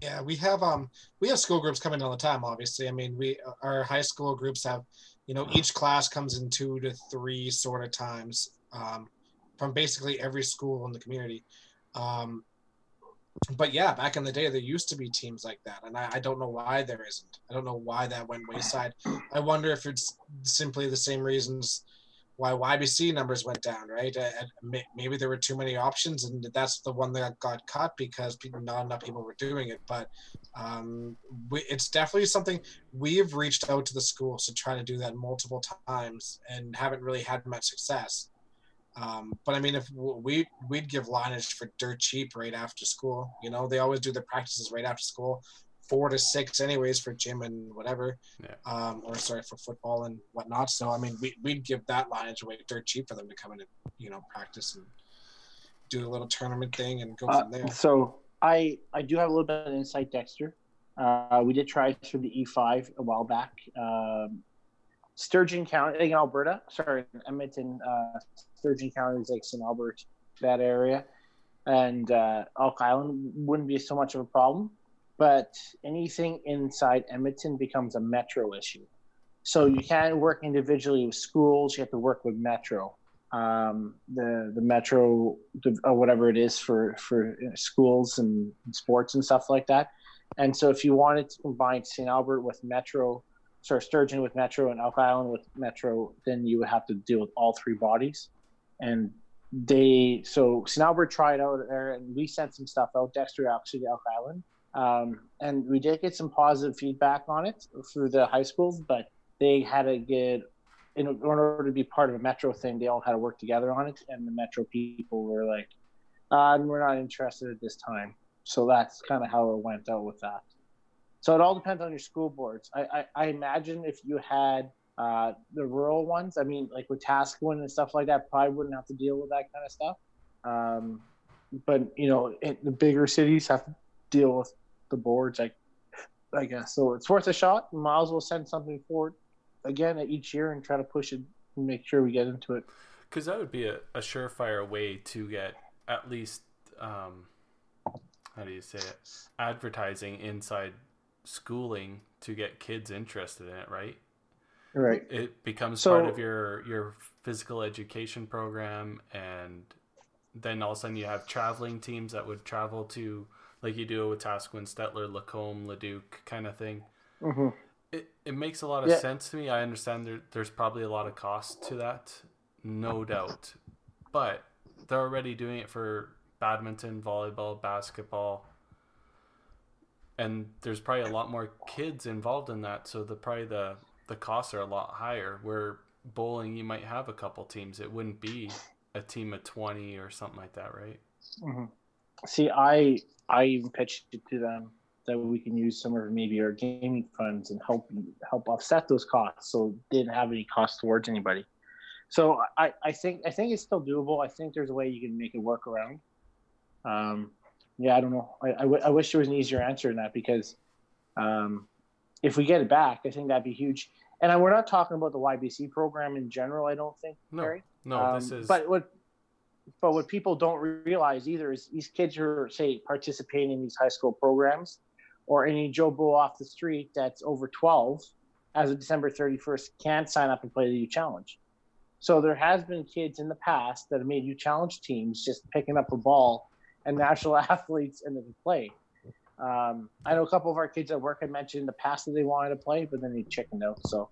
Yeah, we have um we have school groups coming all the time. Obviously, I mean we our high school groups have, you know, each class comes in two to three sort of times um, from basically every school in the community. Um, but yeah, back in the day, there used to be teams like that, and I, I, don't know why there isn't. I don't know why that went wayside. I wonder if it's simply the same reasons why YBC numbers went down, right? maybe there were too many options, and that's the one that got cut because people, not enough people were doing it. But um, we, it's definitely something we've reached out to the schools to try to do that multiple times and haven't really had much success. Um, but I mean, if we we'd give linage for dirt cheap right after school, you know, they always do their practices right after school four to six anyways for gym and whatever. Yeah. Um, or sorry for football and whatnot. So I mean, we we'd give that linage away dirt cheap for them to come in and you know practice and do a little tournament thing and go uh, from there. So I I do have a little bit of insight, Dexter. Uh, we did try through the E5 a while back. Um, Sturgeon County in Alberta, sorry, Edmonton, uh, Sturgeon County is like St. Albert, that area, and uh, Elk Island wouldn't be so much of a problem but anything inside Edmonton becomes a metro issue. So you can't work individually with schools. You have to work with metro, um, the the metro, or whatever it is for for schools and sports and stuff like that. And so if you wanted to combine St. Albert with metro, sorry, Sturgeon with metro and Elk Island with metro, then you would have to deal with all three bodies. And they so St. Albert tried out there, and we sent some stuff out. Dexter actually to Elk Island um, and we did get some positive feedback on it through the high schools, but they had to get, in order to be part of a Metro thing, they all had to work together on it. And the Metro people were like, uh, we're not interested at this time. So that's kind of how it went out with that. So it all depends on your school boards. I, I, I imagine if you had uh, the rural ones, I mean, like with Win and stuff like that, probably wouldn't have to deal with that kind of stuff. Um, but you know, it, the bigger cities have to deal with the boards. I, I guess so. It's worth a shot. Might as well send something forward again each year and try to push it and make sure we get into it. Because that would be a, a surefire way to get at least um, how do you say it advertising inside schooling to get kids interested in it, right? Right. It becomes so, part of your your physical education program, and then all of a sudden you have traveling teams that would travel to like you do with Taskwind, Stettler, Lacombe, Leduc kind of thing. Mm-hmm. It, it makes a lot of yeah. sense to me. I understand there, there's probably a lot of cost to that, no doubt. But they're already doing it for badminton, volleyball, basketball. And there's probably a lot more kids involved in that, so the probably the the costs are a lot higher. Where bowling, you might have a couple teams. It wouldn't be a team of twenty or something like that, right? Mm-hmm. See, I I even pitched it to them that we can use some of maybe our gaming funds and help help offset those costs, so didn't have any cost towards anybody. So I, I think I think it's still doable. I think there's a way you can make it work around. Um, yeah, I don't know. I, I, w- I wish there was an easier answer in that because um, if we get it back, I think that'd be huge. And I, we're not talking about the YBC program in general. I don't think. No, Barry. no, um, this is. But what but what people don't realize either is these kids who are say participating in these high school programs or any joe bull off the street that's over 12 as of december 31st can't sign up and play the u challenge so there has been kids in the past that have made u challenge teams just picking up a ball and national athletes and then play Um, I know a couple of our kids at work had mentioned in the past that they wanted to play, but then they chickened out. So,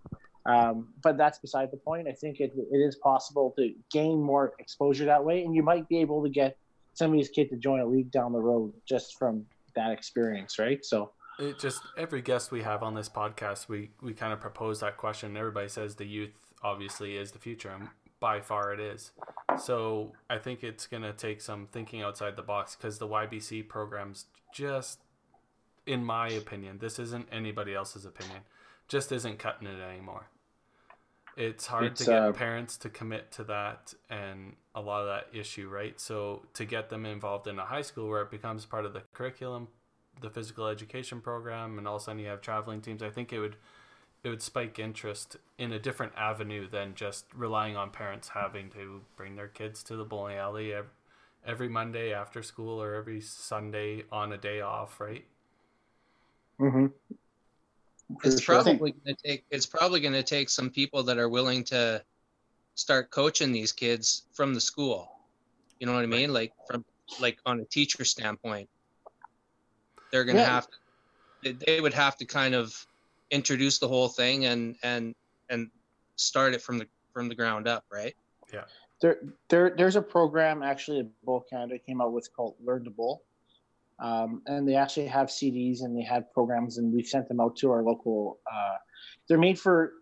um, but that's beside the point. I think it, it is possible to gain more exposure that way, and you might be able to get some of these kids to join a league down the road just from that experience, right? So, it just every guest we have on this podcast, we we kind of propose that question. Everybody says the youth obviously is the future, and by far it is. So I think it's gonna take some thinking outside the box because the YBC programs just, in my opinion, this isn't anybody else's opinion, just isn't cutting it anymore. It's hard it's, to get uh, parents to commit to that and a lot of that issue, right? So to get them involved in a high school where it becomes part of the curriculum, the physical education program, and all of a sudden you have traveling teams. I think it would it would spike interest in a different avenue than just relying on parents having to bring their kids to the bowling alley every, Monday after school or every Sunday on a day off, right? Mm-hmm. It's probably going to take. It's probably going to take some people that are willing to start coaching these kids from the school. You know what I mean? Like from like on a teacher standpoint they're going to yeah. have to, they would have to kind of introduce the whole thing and and and start it from the from the ground up, right? Yeah. There, there, there's a program actually Bowl Canada came out with called Learn to Bowl, um, and they actually have CDs and they have programs, and we've sent them out to our local. Uh, they're made for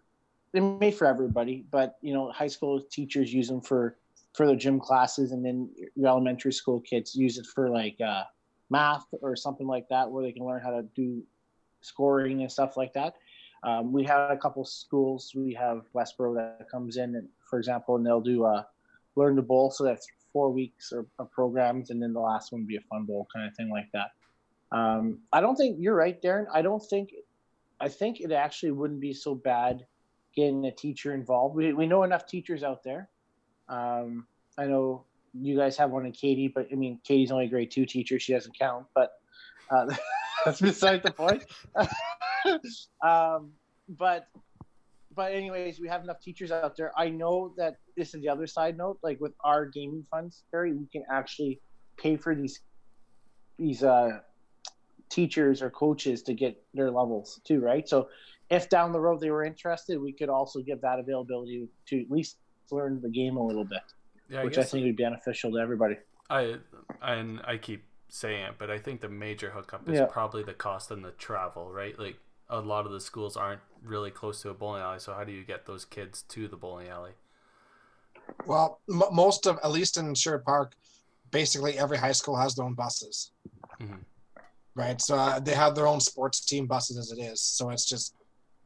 they're made for everybody, but you know, high school teachers use them for for their gym classes, and then your elementary school kids use it for like uh, math or something like that where they can learn how to do scoring and stuff like that. Um, we have a couple schools. We have Westboro that comes in, and, for example, and they'll do a learn to bowl. So that's four weeks of programs, and then the last one would be a fun bowl kind of thing like that. Um, I don't think you're right, Darren. I don't think. I think it actually wouldn't be so bad getting a teacher involved. We we know enough teachers out there. Um, I know you guys have one in Katie, but I mean, Katie's only grade two teacher. She doesn't count, but uh, that's beside the point. um, but, but anyways, we have enough teachers out there. I know that this is the other side note. Like with our gaming funds, Harry, we can actually pay for these these uh, teachers or coaches to get their levels too, right? So if down the road they were interested, we could also give that availability to at least learn the game a little bit yeah, which I, I think would be beneficial to everybody. I and I keep saying it, but I think the major hookup is yeah. probably the cost and the travel, right? Like a lot of the schools aren't really close to a bowling alley, so how do you get those kids to the bowling alley? Well, m- most of at least in Sherwood Park, basically every high school has their own buses. Mm-hmm. Right, so uh, they have their own sports team buses as it is. So it's just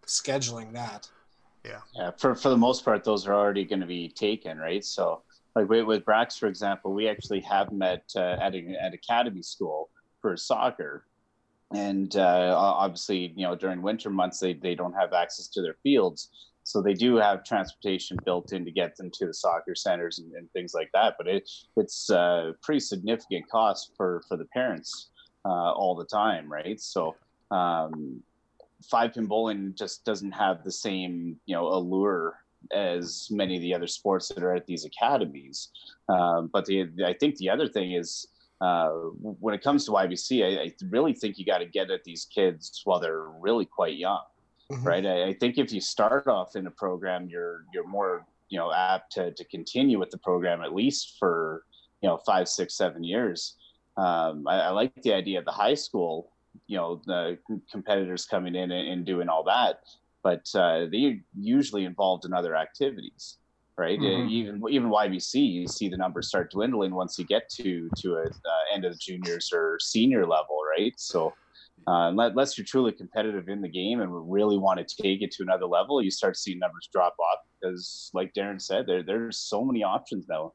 scheduling that. Yeah. Yeah. For for the most part, those are already going to be taken, right? So like with, with Brax, for example, we actually have met uh, at, a, at academy school for soccer. And uh, obviously, you know, during winter months, they, they don't have access to their fields. So they do have transportation built in to get them to the soccer centers and, and things like that. But it, it's a pretty significant cost for, for the parents uh, all the time, right? So um, five pin bowling just doesn't have the same, you know, allure as many of the other sports that are at these academies. Um, but the, I think the other thing is uh, when it comes to YBC, I, I really think you got to get at these kids while they're really quite young, mm-hmm. right? I, I, think if you start off in a program, you're you're more you know apt to to continue with the program at least for you know five, six, seven years. Um, I, I like the idea of the high school you know the competitors coming in and, and, doing all that but uh, they're usually involved in other activities right mm-hmm. even even ybc you see the numbers start dwindling once you get to to a uh, end of the juniors or senior level right so uh, unless you're truly competitive in the game and really want to take it to another level you start seeing numbers drop off because like darren said there, there's so many options now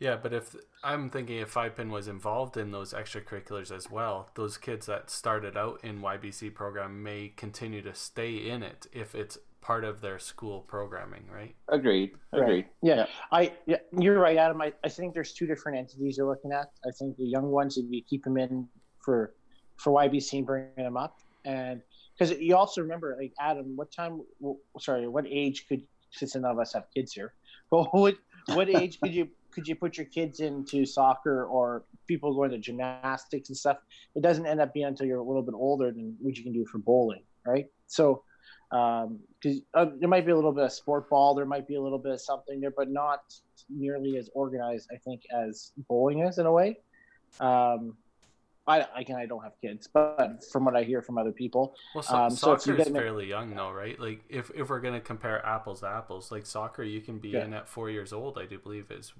yeah, but if I'm thinking if Five Pin was involved in those extracurriculars as well, those kids that started out in YBC program may continue to stay in it if it's part of their school programming, right? Agreed. Agreed. Right. Yeah. yeah. I yeah, you're right, Adam. I, I think there's two different entities you're looking at. I think the young ones, if you keep them in for for YBC and bringing them up, and because you also remember, like Adam, what time? Sorry, what age could? Since none of us have kids here, but what what age could you could you put your kids into soccer or people going to gymnastics and stuff? It doesn't end up being until you're a little bit older than what you can do for bowling, right? So, because um, uh, there might be a little bit of sport ball, there might be a little bit of something there, but not nearly as organized, I think, as bowling is in a way. Um, I, again, I don't have kids, but from what I hear from other people, well, so, um, soccer so is fairly young though, right? Like if, if we're gonna compare apples to apples, like soccer, you can be yeah. in at four years old. I do believe is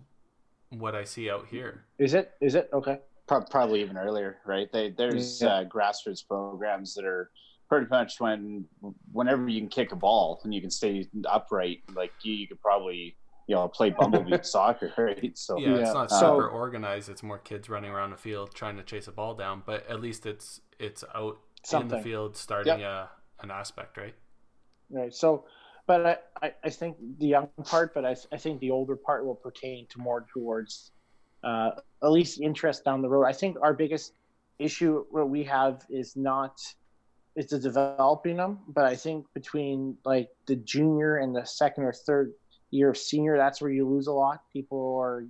what I see out here. Is it? Is it okay? Probably even earlier, right? They, there's yeah. uh, grassroots programs that are pretty much when whenever you can kick a ball and you can stay upright, like you, you could probably you know play bumblebee soccer, right? So yeah, it's not super organized. It's more kids running around the field trying to chase a ball down, but at least it's it's out Something. in the field starting yep. a an aspect, right? Right. So, but I, I, I think the young part, but I, I think the older part will pertain to more towards uh, at least interest down the road. I think our biggest issue what we have is not it's developing them, but I think between like the junior and the second or third year of senior, that's where you lose a lot. People are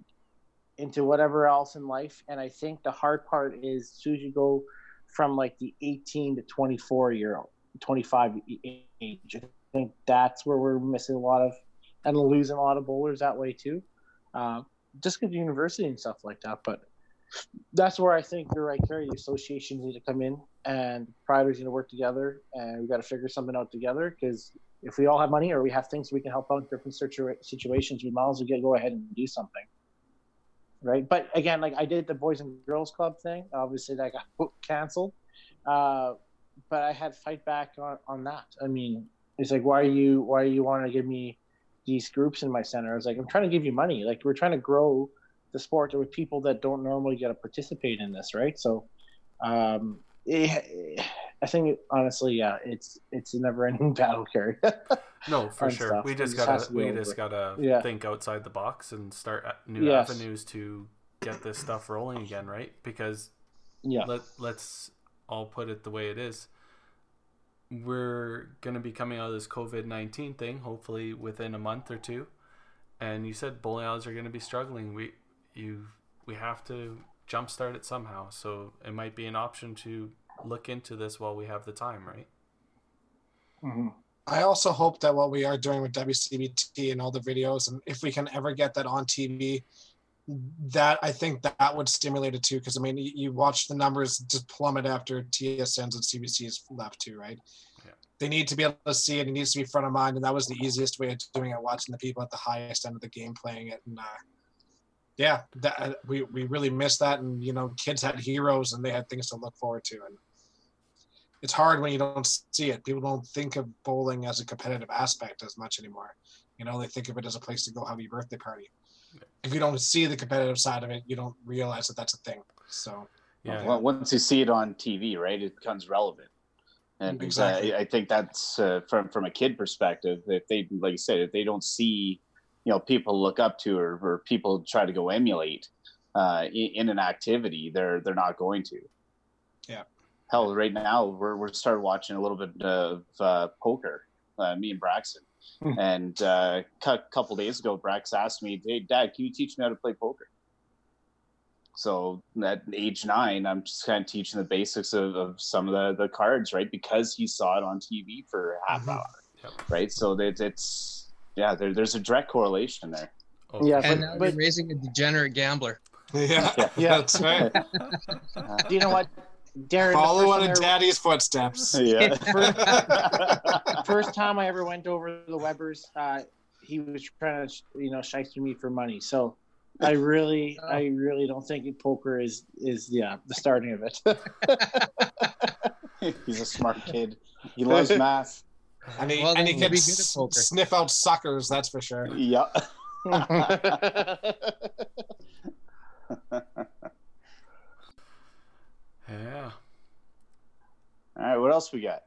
into whatever else in life. And I think the hard part is as soon as you go from like the 18 to 24 year old, 25 age, I think that's where we're missing a lot of and losing a lot of bowlers that way too. Uh, just because university and stuff like that. But that's where I think you're right, Kerry. The associations need to come in and providers need to work together and we got to figure something out together because if we all have money or we have things we can help out in different situations, we might as well get go ahead and do something. Right. But again, like I did the Boys and Girls Club thing. Obviously, that got canceled. Uh, but I had fight back on, on that. I mean, it's like, why are you why are you want to give me these groups in my center? I was like, I'm trying to give you money. Like we're trying to grow the sport with people that don't normally get to participate in this, right? So um, it, I think honestly, yeah, it's it's a never-ending battle, Kerry. no, for sure. Stuff. We just gotta we just gotta yeah. think outside the box and start uh, new yes. avenues to get this stuff rolling again, right? Because yeah, let let's all put it the way it is. We're gonna be coming out of this COVID nineteen thing, hopefully within a month or two. And you said bowling alleys are gonna be struggling. We you we have to jumpstart it somehow. So it might be an option to look into this while we have the time, right? Mm-hmm. I also hope that what we are doing with WCBT and all the videos, and if we can ever get that on TV, that I think that would stimulate it too. Because I mean, you, you, watch the numbers just plummet after TSNs and CBCs left too, right? Yeah. They need to be able to see it. It needs to be front of mind, and that was the easiest way of doing it. Watching the people at the highest end of the game playing it, and uh, yeah, that, uh, we we really missed that. And you know, kids had heroes, and they had things to look forward to, and it's hard when you don't see it. People don't think of bowling as a competitive aspect as much anymore. You know, they think of it as a place to go have your birthday party. If you don't see the competitive side of it, you don't realize that that's a thing. So, yeah. Well, once you see it on TV, right, it becomes relevant. And exactly. I, I think that's uh, from from a kid perspective. If they, like you said, if they don't see, you know, people look up to or, or people try to go emulate uh, in, in an activity, they're they're not going to. Yeah hell, right now we're we're started watching a little bit of uh, poker. Uh, me and Braxton, hmm. and uh, a couple days ago, Brax asked me, "Hey, Dad, can you teach me how to play poker?" So at age nine, I'm just kind of teaching the basics of, of some of the, the cards, right? Because he saw it on TV for a half mm-hmm. hour, yep. right? So that it's yeah, there, there's a direct correlation there. Oh. Yeah, and but, now but, raising a degenerate gambler. Yeah, yeah, yeah. that's right. Do you know what? Darren, follow one of Daddy's footsteps. Yeah. first, first, time I ever went over the Webbers, uh, he was trying to, you know, shiesty me for money. So I really, oh. I really don't think poker is is yeah the starting of it. He's a smart kid. He loves math. And he, well, and he can s- sniff out suckers, that's for sure. Yeah. Yeah. All right, what else we got?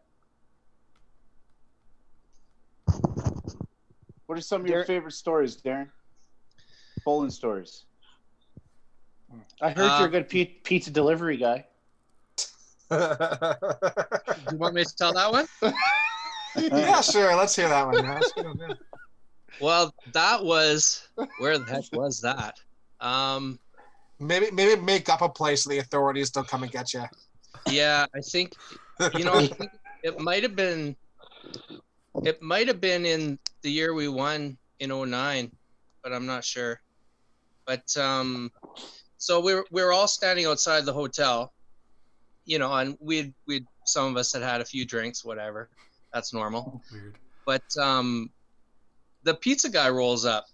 What are some of your favorite stories, Darren? Bowling stories. I heard uh, you're a good pizza delivery guy. Do you want me to tell that one? yeah, sure. Let's hear that one. well, that was where the heck was that? Um, Maybe maybe make up a place so the authorities don't come and get you. yeah, I think you know I think it might have been it might have been in the year we won in 09 but i'm not sure but um so we're we're all standing outside the hotel you know and we'd we'd some of us had had a few drinks whatever that's normal. Weird. but um the pizza guy rolls up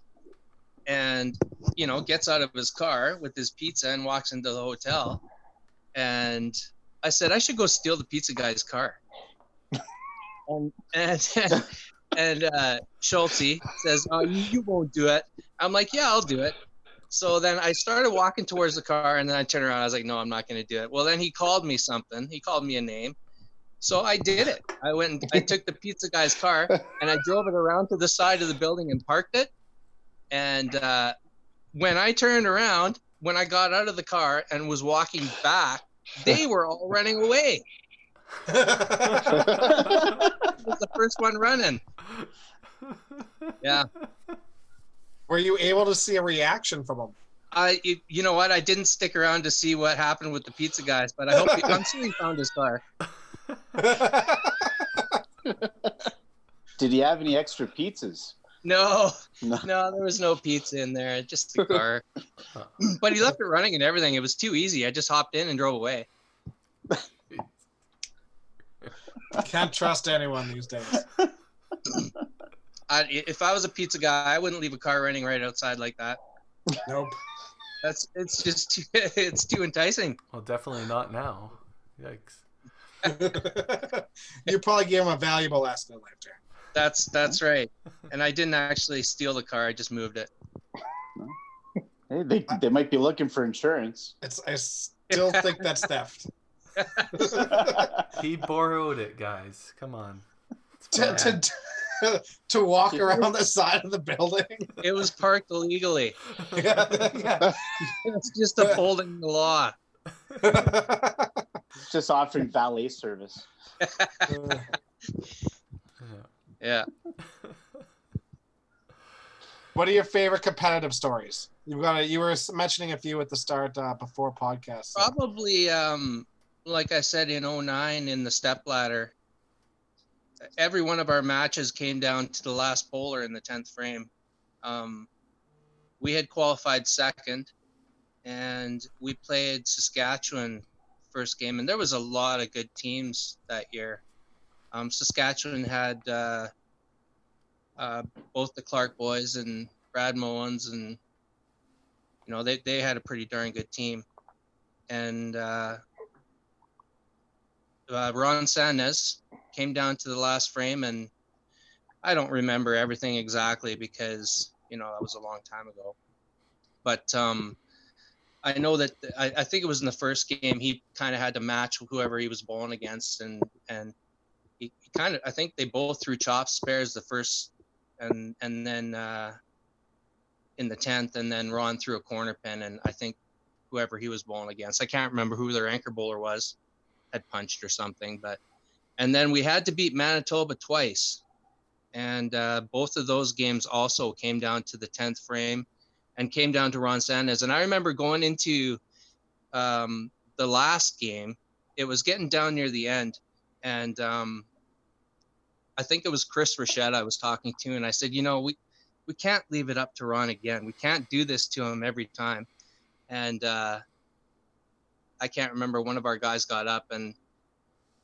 and you know gets out of his car with his pizza and walks into the hotel. And i said i should go steal the pizza guy's car. And and and uh schulte says oh you, you won't do it. I'm like yeah i'll do it. So then i started walking towards the car and then i turned around. I was like no i'm not going to do it. Well then he called me something. He called me a name so I did it. I went and I took the pizza guy's car and I drove it around to the side of the building and parked it. And uh, when I turned around, when I got out of the car and was walking back, they were all running away. I was the first one running. Yeah. Were you able to see a reaction from them? I, you- you know what? I didn't stick around to see what happened with the pizza guys, but I hope he, I'm sure he found his car. Did he have any extra pizzas? No, No. no, there was no pizza in there, just the car. but he left it running and everything. It was too easy. I just hopped in and drove away. Can't trust anyone these days. I, if I was a pizza guy, I wouldn't leave a car running right outside like that. Nope. That's it's just too, it's too enticing. well, definitely not now. Yikes. you probably gave him a valuable lesson in life, Jared. That's that's right. And I didn't actually steal the car. I just moved it. Hey, they, they might be looking for insurance. It's I still think that's theft. He borrowed it, guys. Come on. To, to, to walk around the side of the building. It was parked illegally. yeah, yeah. It's just upholding the law. It's just offering valet service. Yeah. Yeah. what are your favorite competitive stories? You've got a, you were mentioning a few at the start uh, before podcast. Probably, um, like I said in 09 in the step ladder, every one of our matches came down to the last bowler in the 10th frame. Um, we had qualified second, and we played Saskatchewan first game, and there was a lot of good teams that year. Um, Saskatchewan had uh, uh, both the Clark boys and Brad Mowens, and you know they, they had a pretty darn good team and uh, uh, Ron Sanchez came down to the last frame, and I don't remember everything exactly because you know that was a long time ago. But um, I know that I, I think it was in the first game he kind of had to match whoever he was bowling against, and and he, he kind of I think they both threw chop spares the first, and and then uh, in the tenth, and then Ron threw a corner pin, and I think whoever he was bowling against. I can't remember who their anchor bowler was, had punched or something. But and then we had to beat Manitoba twice, and uh, both of those games also came down to the tenth frame, and came down to Ron Sanchez. And I remember going into um, the last game. It was getting down near the end, and um, I think it was Chris Rochette I was talking to, and I said, you know, we we can't leave it up to Ron again. We can't do this to him every time and uh, I can't remember. One of our guys got up and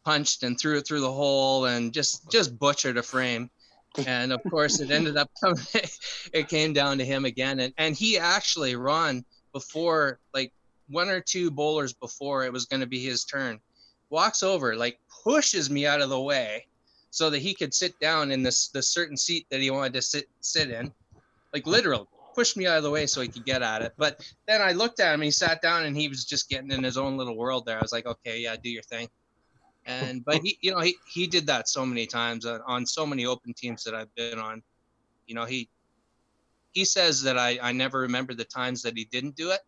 punched and threw it through the hole and just just butchered a frame. And of course, it ended up coming. it came down to him again, and and he actually Ron before like one or two bowlers before it was going to be his turn, walks over like pushes me out of the way so that he could sit down in this the certain seat that he wanted to sit sit in, like literal pushed me out of the way so he could get at it. But then I looked at him, he sat down and he was just getting in his own little world there. I was like, okay, yeah, do your thing. And but he, you know, he he did that so many times on, on so many open teams that I've been on. You know, he he says that I I never remember the times that he didn't do it,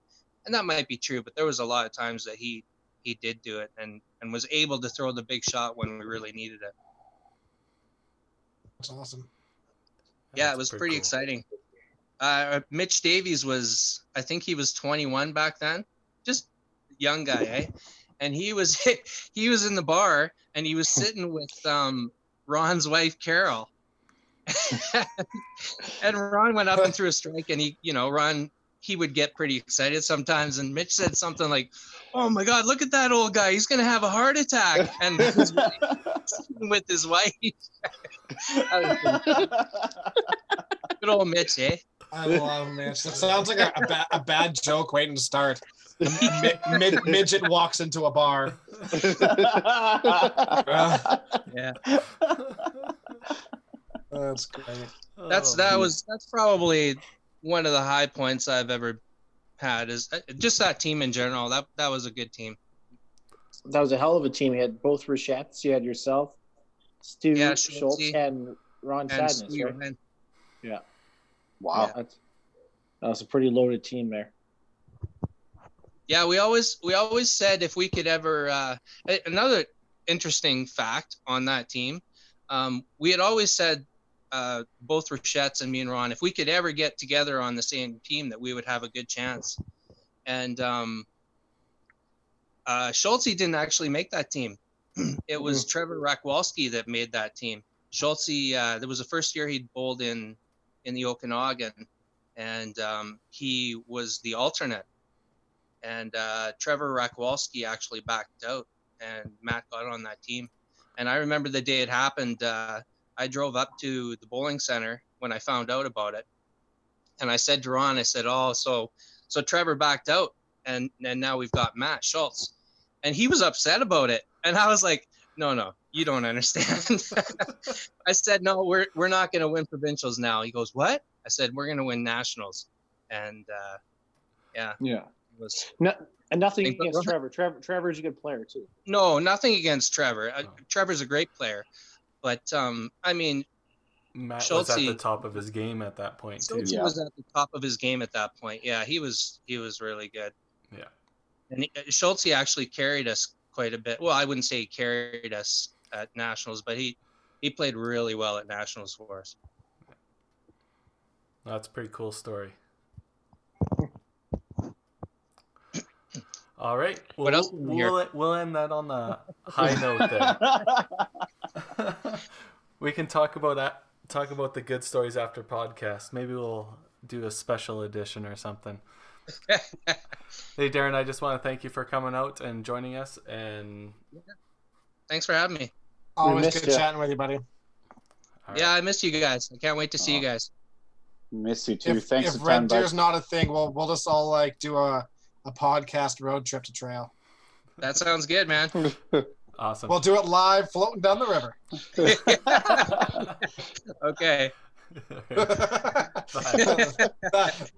and that might be true. But there was a lot of times that he he did do it and and was able to throw the big shot when we really needed it. That's awesome. yeah, That's it was pretty cool. exciting. Uh, Mitch Davies was, I think he was 21 back then, just young guy, eh? And he was he was in the bar and he was sitting with um, Ron's wife Carol. and Ron went up and threw a strike, and he, you know, Ron he would get pretty excited sometimes. And Mitch said something like, "Oh my God, look at that old guy! He's gonna have a heart attack!" And his wife- with his wife, good old Mitch, eh? I love Mitch. That sounds like a, a, ba- a bad joke waiting to start. The mid, mid, midget walks into a bar. Uh, Yeah, that's great. that's Oh, that was that's probably one of the high points I've ever had. Is uh, just that team in general. That that was a good team. that was a hell of a team. You had both Rochettes. You had yourself, Stu, Yeah, Schultz, Schultze. and Ron And Sadness. Stu Right? Johann. Wow. That's, that was a pretty loaded team there. Yeah, we always we always said if we could ever uh, another interesting fact on that team, um, we had always said uh, both Rochettes and me and Ron, if we could ever get together on the same team, that we would have a good chance. And um, uh, Schultze didn't actually make that team. it was Trevor Rakwalski that made that team. Schultze, uh, there was the first year he'd bowled in in the Okanagan, and um, he was the alternate and uh, Trevor Rakwalski actually backed out, and Matt got on that team. And I remember the day it happened. Uh, I drove up to the bowling center when I found out about it, and I said to Ron, I said, "Oh, so so Trevor backed out, and and now we've got Matt Schultz," and he was upset about it, and I was like, "No, no, you don't understand." I said, "No, we're we're not going to win provincials now." He goes, "What?" I said, "We're going to win nationals," and uh, yeah, Yeah. It was No, and nothing Think- against Trevor. Trevor. Trevor's a good player too. No, nothing against Trevor. Uh, Oh. Trevor's a great player, but um, I mean, Matt was at the top of his game at that point too. Yeah. was at the top of his game at that point. Yeah, he was he was really good. Yeah. And he, uh, Schultze actually carried us quite a bit. Well, I wouldn't say he carried us at nationals, but he he played really well at nationals for us. That's a pretty cool story. All right. Well, What else is in we'll, we'll end that on the high note there. we can talk about that. Talk about the good stories after podcast. Maybe we'll do a special edition or something. Hey, Darren, I just want to thank you for coming out and joining us. And Thanks for having me. Always good ya. chatting with you, buddy. all right. Yeah, I missed you guys. I can't wait to see you Oh. guys. Miss you too. If, Thanks if for time, Red bud. Deer's not a thing, we'll we'll just all like do a, a podcast road trip to Trail. That sounds good, man. awesome. We'll do it live, floating down the river. okay. that,